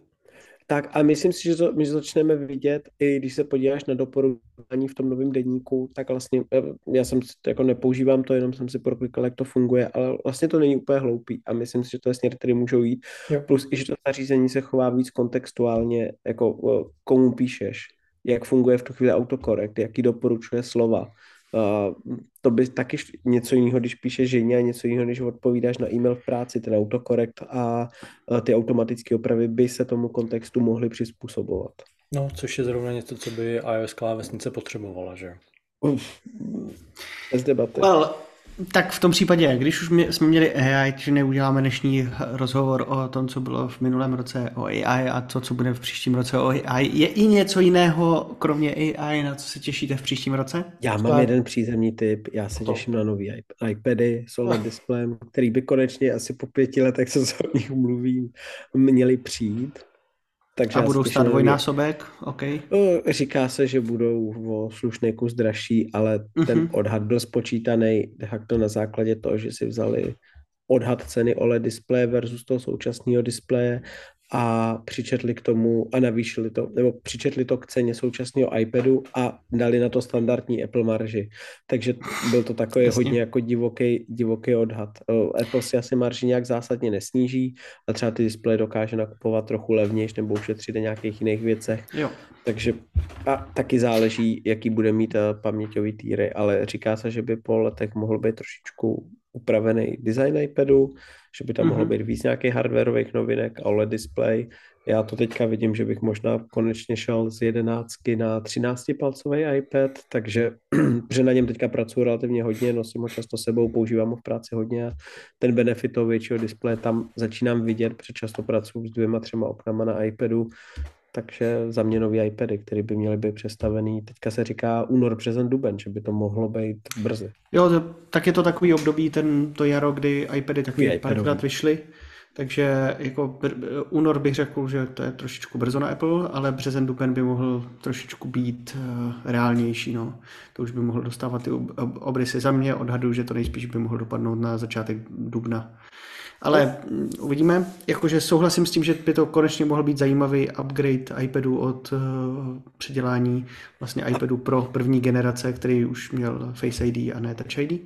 Speaker 3: Tak a myslím si, že to, my začneme vidět, i když se podíváš na doporučení v tom novém denníku, tak vlastně eh, já jsem jako nepoužívám to, jenom jsem si proklikal, jak to funguje, ale vlastně to není úplně hloupý a myslím si, že to je směr, který můžou jít. Jo. Plus i, že to zařízení se chová víc kontextuálně, jako eh, komu píšeš, jak funguje v tu chvíli autokorekt, jaký doporučuje slova, Uh, to by taky něco jiného, když píšeš ženě a něco jiného, když odpovídáš na e-mail v práci, ten autokorekt a uh, ty automatické opravy by se tomu kontextu mohly přizpůsobovat.
Speaker 1: No, což je zrovna něco, co by iOS klávesnice potřebovala, že?
Speaker 3: Bez debaty.
Speaker 2: Well, tak v tom případě, když už mě, jsme měli AI, že neuděláme dnešní rozhovor o tom, co bylo v minulém roce o AI a to, co bude v příštím roce o AI, je i něco jiného, kromě AI, na co se těšíte v příštím roce?
Speaker 3: Já mám Spát. jeden přízemní typ, já se těším na nový iPady s OLED displejem, který by konečně asi po pěti letech, co se o nich mluvím, měli přijít.
Speaker 2: Takže a budou stát dvojnásobek? OK.
Speaker 3: No, říká se, že budou o slušný kus dražší, ale mm-hmm. ten odhad byl spočítaný de facto na základě toho, že si vzali odhad ceny OLED displeje versus toho současného displeje a přičetli k tomu a navýšili to, nebo přičetli to k ceně současného iPadu a dali na to standardní Apple marži. Takže byl to takový Jasně. hodně jako divoký, divoký odhad. Apple si asi marži nějak zásadně nesníží a třeba ty displeje dokáže nakupovat trochu levnější nebo ušetřit na nějakých jiných věcech.
Speaker 2: Jo.
Speaker 3: Takže a taky záleží, jaký bude mít eh, paměťový týry, ale říká se, že by po letech mohl být trošičku upravený design iPadu, že by tam mm-hmm. mohlo být víc nějakých hardwareových novinek OLED display. Já to teďka vidím, že bych možná konečně šel z 11 na 13 palcový iPad, takže že na něm teďka pracuji relativně hodně, nosím ho často sebou, používám ho v práci hodně a ten benefit toho většího displeje tam začínám vidět, protože často pracuji s dvěma, třema oknama na iPadu, takže za mě nový iPady, které by měly být přestavený. Teďka se říká únor, březen, duben, že by to mohlo být brzy.
Speaker 2: Jo, tak je to takový období, ten, to jaro, kdy iPady taky párkrát vyšly. Takže jako únor bych řekl, že to je trošičku brzo na Apple, ale březen, duben by mohl trošičku být uh, reálnější. No. To už by mohl dostávat ty obrysy. Za mě odhadu, že to nejspíš by mohl dopadnout na začátek dubna. Ale uvidíme, jakože souhlasím s tím, že by to konečně mohl být zajímavý upgrade iPadu od uh, předělání vlastně iPadu pro první generace, který už měl Face ID a ne Touch ID.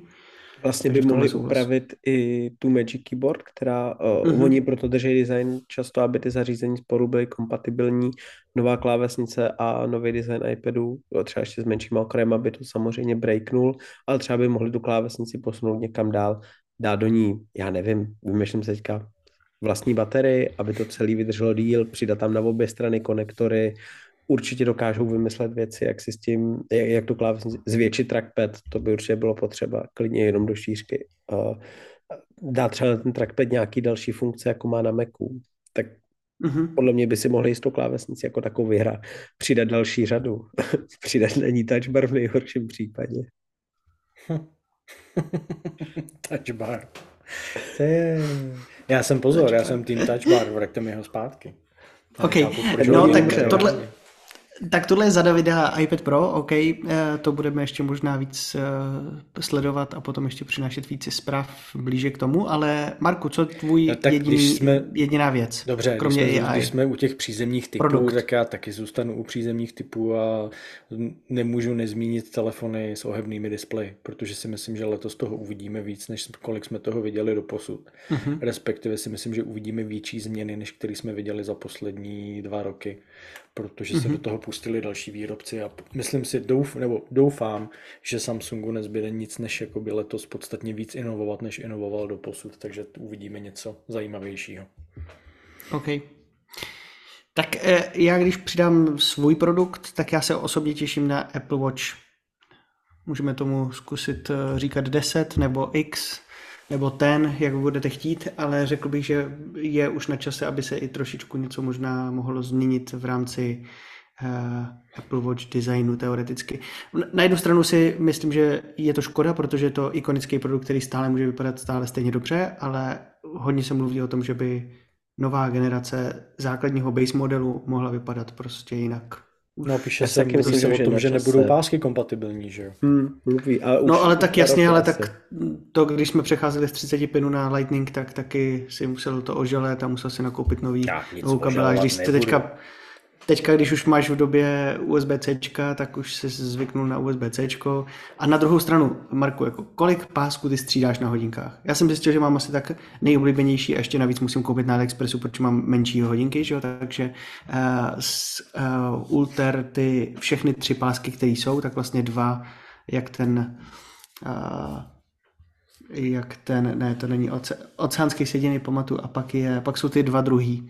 Speaker 3: Vlastně by mohli upravit i tu Magic Keyboard, která, uh, mm-hmm. oni proto drží design často, aby ty zařízení sporu byly kompatibilní. Nová klávesnice a nový design iPadu, třeba ještě s menším okrajem, aby to samozřejmě breaknul, ale třeba by mohli tu klávesnici posunout někam dál dát do ní, já nevím, vymýšlím se teďka vlastní baterii, aby to celý vydrželo díl, přidat tam na obě strany konektory, určitě dokážou vymyslet věci, jak si s tím, jak, jak tu klávesnici, zvětšit trackpad, to by určitě bylo potřeba, klidně jenom do šířky. Uh, dát třeba ten trackpad nějaký další funkce, jako má na Macu, tak mm-hmm. podle mě by si mohli jistou klávesnici jako takovou vyhrát, přidat další řadu, přidat na ní touch bar v nejhorším případě.
Speaker 1: Hm. touch bar. Je... Já jsem pozor, já jsem tým touch bar, vraťte mi ho zpátky.
Speaker 2: OK, no tak tohle, tak tohle je za Davida iPad Pro, OK, eh, to budeme ještě možná víc eh, sledovat a potom ještě přinášet více zpráv blíže k tomu, ale Marku, co tvůj no, tak jediný, jsme, jediná věc,
Speaker 1: dobře, kromě když jsme, AI? Když jsme u těch přízemních typů, Produkt. tak já taky zůstanu u přízemních typů a nemůžu nezmínit telefony s ohebnými displeji, protože si myslím, že letos toho uvidíme víc, než kolik jsme toho viděli do posud. Uh-huh. Respektive si myslím, že uvidíme větší změny, než které jsme viděli za poslední dva roky protože se mm-hmm. do toho pustili další výrobci a myslím si, douf, nebo doufám, že Samsungu nezbyde nic, než jako by letos podstatně víc inovovat, než inovoval do posud, takže uvidíme něco zajímavějšího.
Speaker 2: OK. Tak eh, já když přidám svůj produkt, tak já se osobně těším na Apple Watch. Můžeme tomu zkusit eh, říkat 10 nebo X nebo ten, jak budete chtít, ale řekl bych, že je už na čase, aby se i trošičku něco možná mohlo změnit v rámci uh, Apple Watch designu teoreticky. Na jednu stranu si myslím, že je to škoda, protože je to ikonický produkt, který stále může vypadat stále stejně dobře, ale hodně se mluví o tom, že by nová generace základního base modelu mohla vypadat prostě jinak.
Speaker 1: No, píše se, taky myslím, že o tom, že nebudou pásky kompatibilní, že jo?
Speaker 2: Hmm. Mluví, ale no, ale tak jasně, ale tak to, když jsme přecházeli z 30 pinů na Lightning, tak taky si musel to oželet a musel si nakoupit nový, novou kabeláž. Když jste teďka Teďka, když už máš v době USB-C, tak už se zvyknul na USB-C. A na druhou stranu, Marku, jako kolik pásků ty střídáš na hodinkách? Já jsem zjistil, že mám asi tak nejoblíbenější a ještě navíc musím koupit na AliExpressu, protože mám menší hodinky, že jo? takže uh, z uh, Ulter ty všechny tři pásky, které jsou, tak vlastně dva, jak ten uh, jak ten, ne, to není oce, oceánský seděný pamatu a pak, je, pak jsou ty dva druhý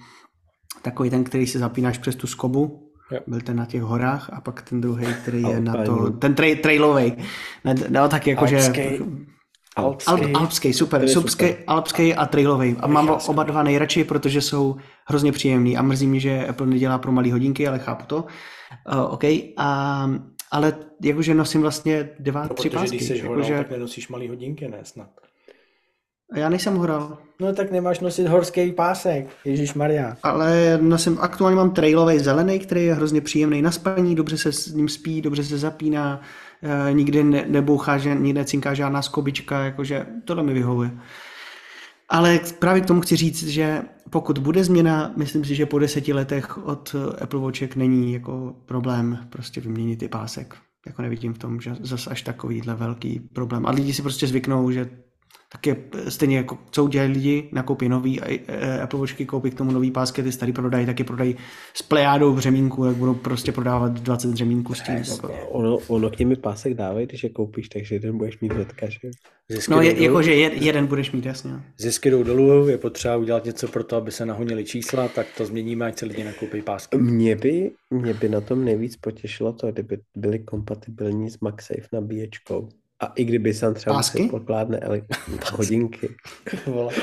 Speaker 2: takový ten, který si zapínáš přes tu skobu, jo. byl ten na těch horách a pak ten druhý, který je na to, ten tra- trailový. No tak jakože... Alpský. Alp, alpský, super. Subský, alpský a trailový. A mám oba dva nejradši, protože jsou hrozně příjemný. A mrzí mě, že Apple nedělá pro malé hodinky, ale chápu to. Uh, OK. A, ale jakože nosím vlastně dva, no, tři pásky.
Speaker 1: když jsi jakože... tak nenosíš malé hodinky, ne snad.
Speaker 2: Já nejsem horal.
Speaker 1: No tak nemáš nosit horský pásek, Ježíš Maria.
Speaker 2: Ale nosím, aktuálně mám trailový zelený, který je hrozně příjemný na spaní, dobře se s ním spí, dobře se zapíná, e, nikdy ne, nebouchá, že nikdy cinká žádná skobička, jakože tohle mi vyhovuje. Ale právě k tomu chci říct, že pokud bude změna, myslím si, že po deseti letech od Apple Watchek není jako problém prostě vyměnit ty pásek. Jako nevidím v tom, že zase až takovýhle velký problém. A lidi si prostě zvyknou, že tak je stejně jako co udělají lidi, nakoupí nový e, Apple Watchky, koupí k tomu nový pásky, ty starý prodají, taky prodají s plejádou břemínku, jak budou prostě prodávat 20 břemínků s tím. Jako.
Speaker 3: Ono, ono k nimi pásek dávají, když je koupíš, takže jeden budeš mít hnedka, že?
Speaker 2: Zisky no, je, jakože jeden budeš mít, jasně.
Speaker 1: Zisky jdou dolů, je potřeba udělat něco pro to, aby se nahonili čísla, tak to změníme, ať se lidi nakoupí pásky.
Speaker 3: Mě by, mě by na tom nejvíc potěšilo to, kdyby byly kompatibilní s MagSafe nabíječkou. A i kdyby jsem třeba Pásky? musel pokládne hodinky.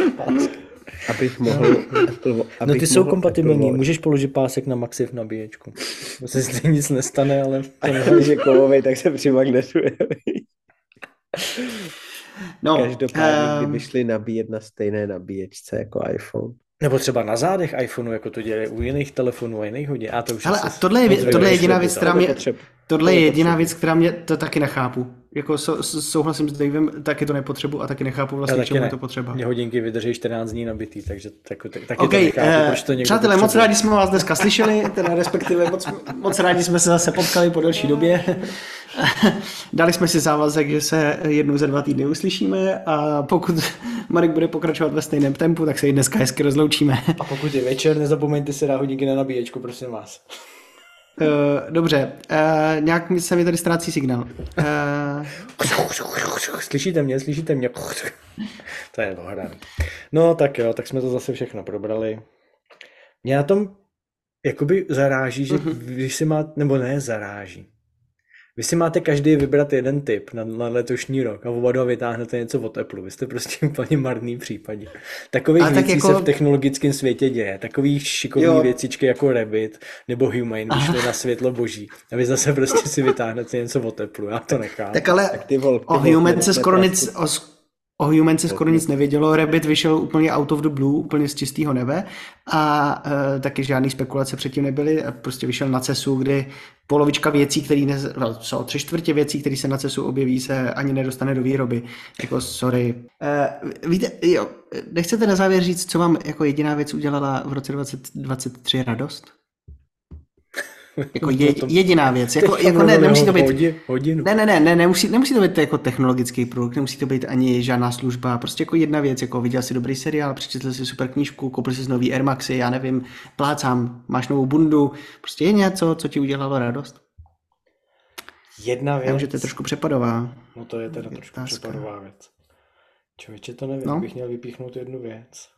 Speaker 3: abych mohl... Apple,
Speaker 1: abych no ty jsou kompatibilní, Apple můžeš položit pásek na Maxi v nabíječku. To se nic nestane, ale...
Speaker 3: A když je kovovej, tak se přimagnetuje. no, Každopádně, um... kdyby šli nabíjet na stejné nabíječce jako iPhone.
Speaker 1: Nebo třeba na zádech iPhoneu, jako to dělají u jiných telefonů a jiných hodin. A to už
Speaker 2: Ale a tohle je, tohle je jediná věc, která mě, tohle je jediná věc, která mě to taky nechápu jako sou, souhlasím s Davem, taky to nepotřebuji a taky nechápu vlastně, čemu ne. je to potřeba.
Speaker 1: Mě hodinky vydrží 14 dní nabitý, takže tak, tak, taky
Speaker 2: okay, to nechápu, uh, proč to někdo Přátelé, moc rádi jsme vás dneska slyšeli, teda respektive moc, moc rádi jsme se zase potkali po delší době. Dali jsme si závazek, že se jednou za dva týdny uslyšíme a pokud Marek bude pokračovat ve stejném tempu, tak se i dneska hezky rozloučíme.
Speaker 1: A pokud je večer, nezapomeňte si dát hodinky na nabíječku, prosím vás.
Speaker 2: Uh, dobře, uh, nějak se mi tady ztrácí signál.
Speaker 1: Uh... Slyšíte mě, slyšíte mě? to je dohraný. No tak jo, tak jsme to zase všechno probrali. Mě na tom jakoby zaráží, že uh-huh. když si má, nebo ne zaráží, vy si máte každý vybrat jeden typ na, na letošní rok a oba dva vytáhnete něco od Apple. Vy jste prostě úplně marný případě. Takových věcí tak jako... se v technologickém světě děje. Takových šikovných věcičky jako Rabbit nebo Humane vyšly na světlo boží. A vy zase prostě si vytáhnete něco od Apple. Já to nechám.
Speaker 2: Tak ale tak ty vol, ty o Humane se skoro nic, o, O Human se skoro nic nevědělo, Rabbit vyšel úplně out of the blue, úplně z čistého nebe a e, taky žádný spekulace předtím nebyly, prostě vyšel na CESu, kdy polovička věcí, které ne, no, co, tři čtvrtě věcí, které se na CESu objeví, se ani nedostane do výroby. Jako sorry. E, víte, jo, nechcete na závěr říct, co vám jako jediná věc udělala v roce 2023 radost? Jako je, jediná věc. Jako, jako ne, nemusí to být...
Speaker 1: Hodinu.
Speaker 2: Ne, ne, ne, ne nemusí, nemusí to být jako technologický produkt, nemusí to být ani žádná služba, prostě jako jedna věc, jako viděl si dobrý seriál, přečetl si super knížku, koupil si nový Air Maxy, já nevím, plácám, máš novou bundu, prostě je něco, co ti udělalo radost.
Speaker 1: Jedna věc.
Speaker 2: Já že to je trošku přepadová.
Speaker 1: No to je teda trošku Otázka. přepadová věc. Člověče, to nevím, no. bych měl vypíchnout jednu věc.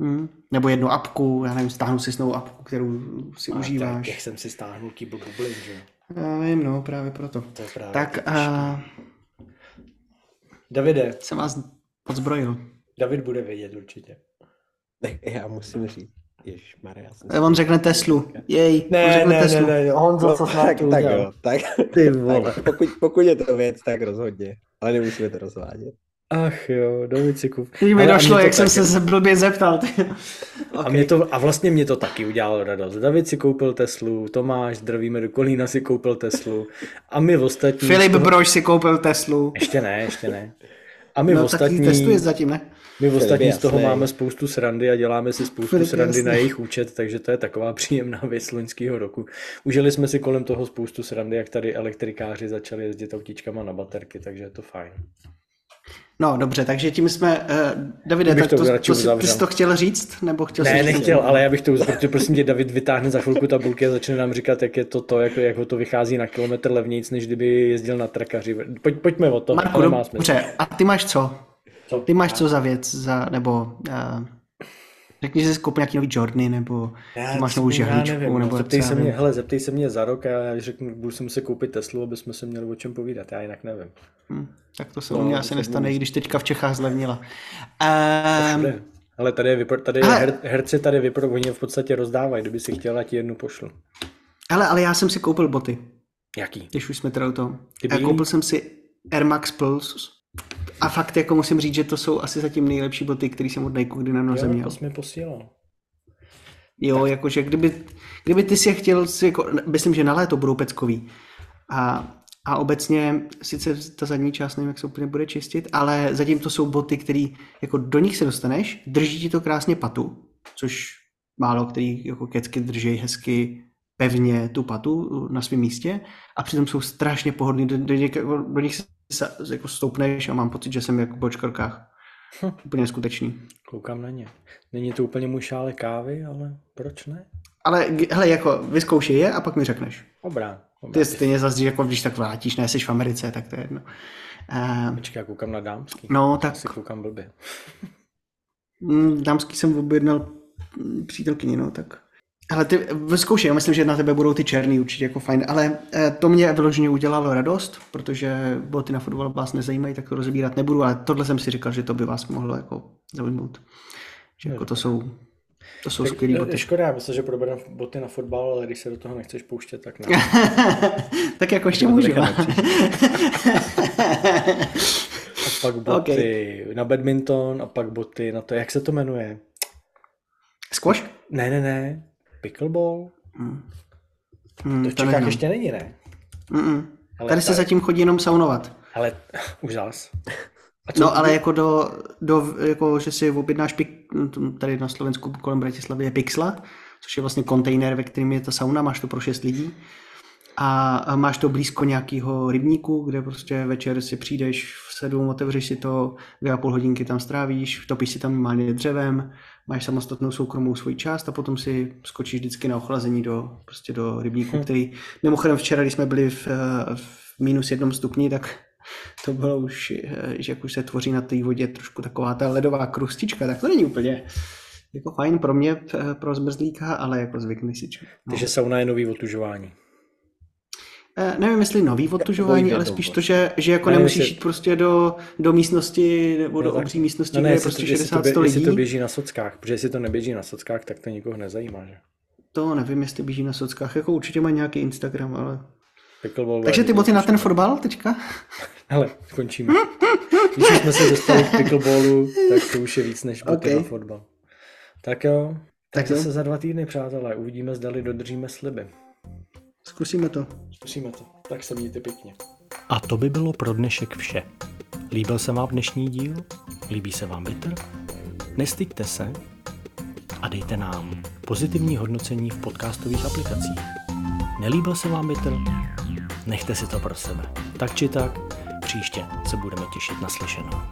Speaker 2: Hmm. Nebo jednu apku, já nevím, stáhnu si novou apku, kterou si a užíváš. Tak,
Speaker 1: jak jsem si stáhnul Keeper Bubbling, že
Speaker 2: Já vím, no, právě proto.
Speaker 1: To je právě
Speaker 2: tak a...
Speaker 1: Davide.
Speaker 2: Jsem vás odzbrojil.
Speaker 1: David bude vědět určitě.
Speaker 3: Já musím říct. Ježišmarja.
Speaker 2: On řekne Teslu. Jej,
Speaker 1: ne,
Speaker 2: on řekne
Speaker 1: ne,
Speaker 2: Teslu.
Speaker 1: ne, ne, Honzo, co
Speaker 3: no, tak, tak, jo, tak, Ty vole. tak pokud, pokud je to věc, tak rozhodně. Ale nemusíme to rozvádět.
Speaker 1: Ach jo, do kup.
Speaker 2: Teď mi došlo, jak jsem se blbě zeptal. okay.
Speaker 1: a, mě to, a vlastně mě to taky udělalo radost. David si koupil Teslu, Tomáš, zdravíme do Kolína si koupil Teslu a my ostatní...
Speaker 2: Filip toho... Brož si koupil Teslu.
Speaker 1: Ještě ne, ještě ne. A my
Speaker 2: no,
Speaker 1: ostatní...
Speaker 2: Tak testuje zatím, ne?
Speaker 1: My v ostatní z toho máme spoustu srandy a děláme si spoustu Filip srandy jasný. na jejich účet, takže to je taková příjemná věc loňského roku. Užili jsme si kolem toho spoustu srandy, jak tady elektrikáři začali jezdit autičkama na baterky, takže je to fajn.
Speaker 2: No, dobře, takže tím jsme, uh, Davide, tak to, to, to jsi, ty jsi to chtěl říct? Nebo chtěl
Speaker 1: ne, nechtěl, ale já bych to uzavřel, protože prosím tě, David vytáhne za chvilku tabulky a začne nám říkat, jak je to to, jak, jak ho to vychází na kilometr levnějc, než kdyby jezdil na trakaři. Pojď, pojďme o to.
Speaker 2: Marku, dobře, a ty máš co? co? Ty máš co za věc, za, nebo uh, Řekni, že jsi koupil nějaký nový Jordany, nebo já, máš novou žehličku, nevím, nebo
Speaker 1: zeptej se, mě, hele, zeptej se mě za rok a já řeknu, budu si muset koupit Teslu, aby jsme se měli o čem povídat, já jinak nevím.
Speaker 2: Hmm, tak to se no, u mě asi nestane, i když teďka v Čechách zlevnila.
Speaker 1: Um, ale tady je, vypr- tady je her, herci tady vypro, oni v podstatě rozdávají, kdyby si chtěla, ti jednu pošlu.
Speaker 2: Ale, ale já jsem si koupil boty.
Speaker 1: Jaký?
Speaker 2: Když už jsme teda u toho. Koupil jsem si Air Max Pulse a fakt jako musím říct, že to jsou asi zatím nejlepší boty, které jsem od Nike kdy na noze měl.
Speaker 1: to mi posílal.
Speaker 2: Jo, tak. jakože kdyby, kdyby ty si je chtěl, si jako, myslím, že na léto budou peckový. A, a obecně, sice ta zadní část nevím, jak se úplně bude čistit, ale zatím to jsou boty, které jako do nich se dostaneš, drží ti to krásně patu, což málo který jako kecky drží hezky pevně tu patu na svém místě a přitom jsou strašně pohodlní, do, do, nich, do nich se jako stoupneš a mám pocit, že jsem jako po čkrkách. Hm. Úplně neskutečný.
Speaker 1: Koukám na ně. Není to úplně můj šále kávy, ale proč ne?
Speaker 2: Ale hele, jako vyzkoušej je a pak mi řekneš.
Speaker 1: Dobrá.
Speaker 2: Ty stejně zase, jako když tak vrátíš, ne, jsi v Americe, tak to je jedno.
Speaker 1: Uh, Počkej, já koukám na dámský.
Speaker 2: No, tak...
Speaker 1: Si koukám blbě.
Speaker 2: Mm, dámský jsem objednal přítelkyni, no, tak ale ty vyzkoušej, myslím, že na tebe budou ty černý určitě jako fajn, ale eh, to mě vyloženě udělalo radost, protože boty na fotbal vás nezajímají, tak to rozebírat nebudu, ale tohle jsem si říkal, že to by vás mohlo jako zaujmout. Že jako to jsou, to jsou skvělé boty.
Speaker 1: Škoda, já myslím, že probereme boty na fotbal, ale když se do toho nechceš pouštět, tak ne.
Speaker 2: tak jako ještě můžu. a
Speaker 1: pak boty okay. na badminton a pak boty na to, jak se to jmenuje?
Speaker 2: Squash?
Speaker 1: Ne, ne, ne. Pickleball? Hmm. Hmm, to v Čechách ještě není, ne?
Speaker 2: Mm-mm. Ale tady se tady... zatím chodí jenom saunovat.
Speaker 1: Ale už zás.
Speaker 2: No, ale jako do, do, jako, že si objednáš pik, tady na Slovensku kolem Bratislavy je Pixla, což je vlastně kontejner, ve kterém je ta sauna, máš to pro šest lidí a máš to blízko nějakého rybníku, kde prostě večer si přijdeš v sedm, otevřeš si to, dvě a půl hodinky tam strávíš, topíš si tam normálně dřevem, máš samostatnou soukromou svoji část a potom si skočíš vždycky na ochlazení do, prostě do rybníku, hmm. který mimochodem včera, když jsme byli v, v minus jednom stupni, tak to bylo už, že jak už se tvoří na té vodě trošku taková ta ledová krustička, tak to není úplně jako fajn pro mě, pro zmrzlíka, ale jako zvykni si. No.
Speaker 1: Takže sauna je nový otužování.
Speaker 2: Eh, nevím, jestli nový otužování, ale spíš to, že, že jako ne, nemusíš jít prostě do, do místnosti nebo do no, obří místnosti, no ne, kde je prostě 60 to, lidí.
Speaker 1: Jestli to běží na sockách, protože jestli to neběží na sockách, tak to nikoho nezajímá, že?
Speaker 2: To nevím, jestli běží na sockách, jako určitě má nějaký Instagram, ale...
Speaker 1: Pickleball
Speaker 2: Takže ty boty na ten fotbal teďka?
Speaker 1: Hele, končíme. Když jsme se dostali k pickleballu, tak to už je víc než boty okay. na fotbal. Tak jo, tak, tak zase za dva týdny, přátelé, uvidíme, zdali dodržíme sliby.
Speaker 2: Zkusíme to.
Speaker 1: Zkusíme to. Tak se mějte pěkně.
Speaker 4: A to by bylo pro dnešek vše. Líbil se vám dnešní díl? Líbí se vám Bitter? Nestyďte se a dejte nám pozitivní hodnocení v podcastových aplikacích.
Speaker 1: Nelíbil se vám větr? Nechte si to pro sebe. Tak či tak, příště se budeme těšit na slyšenou.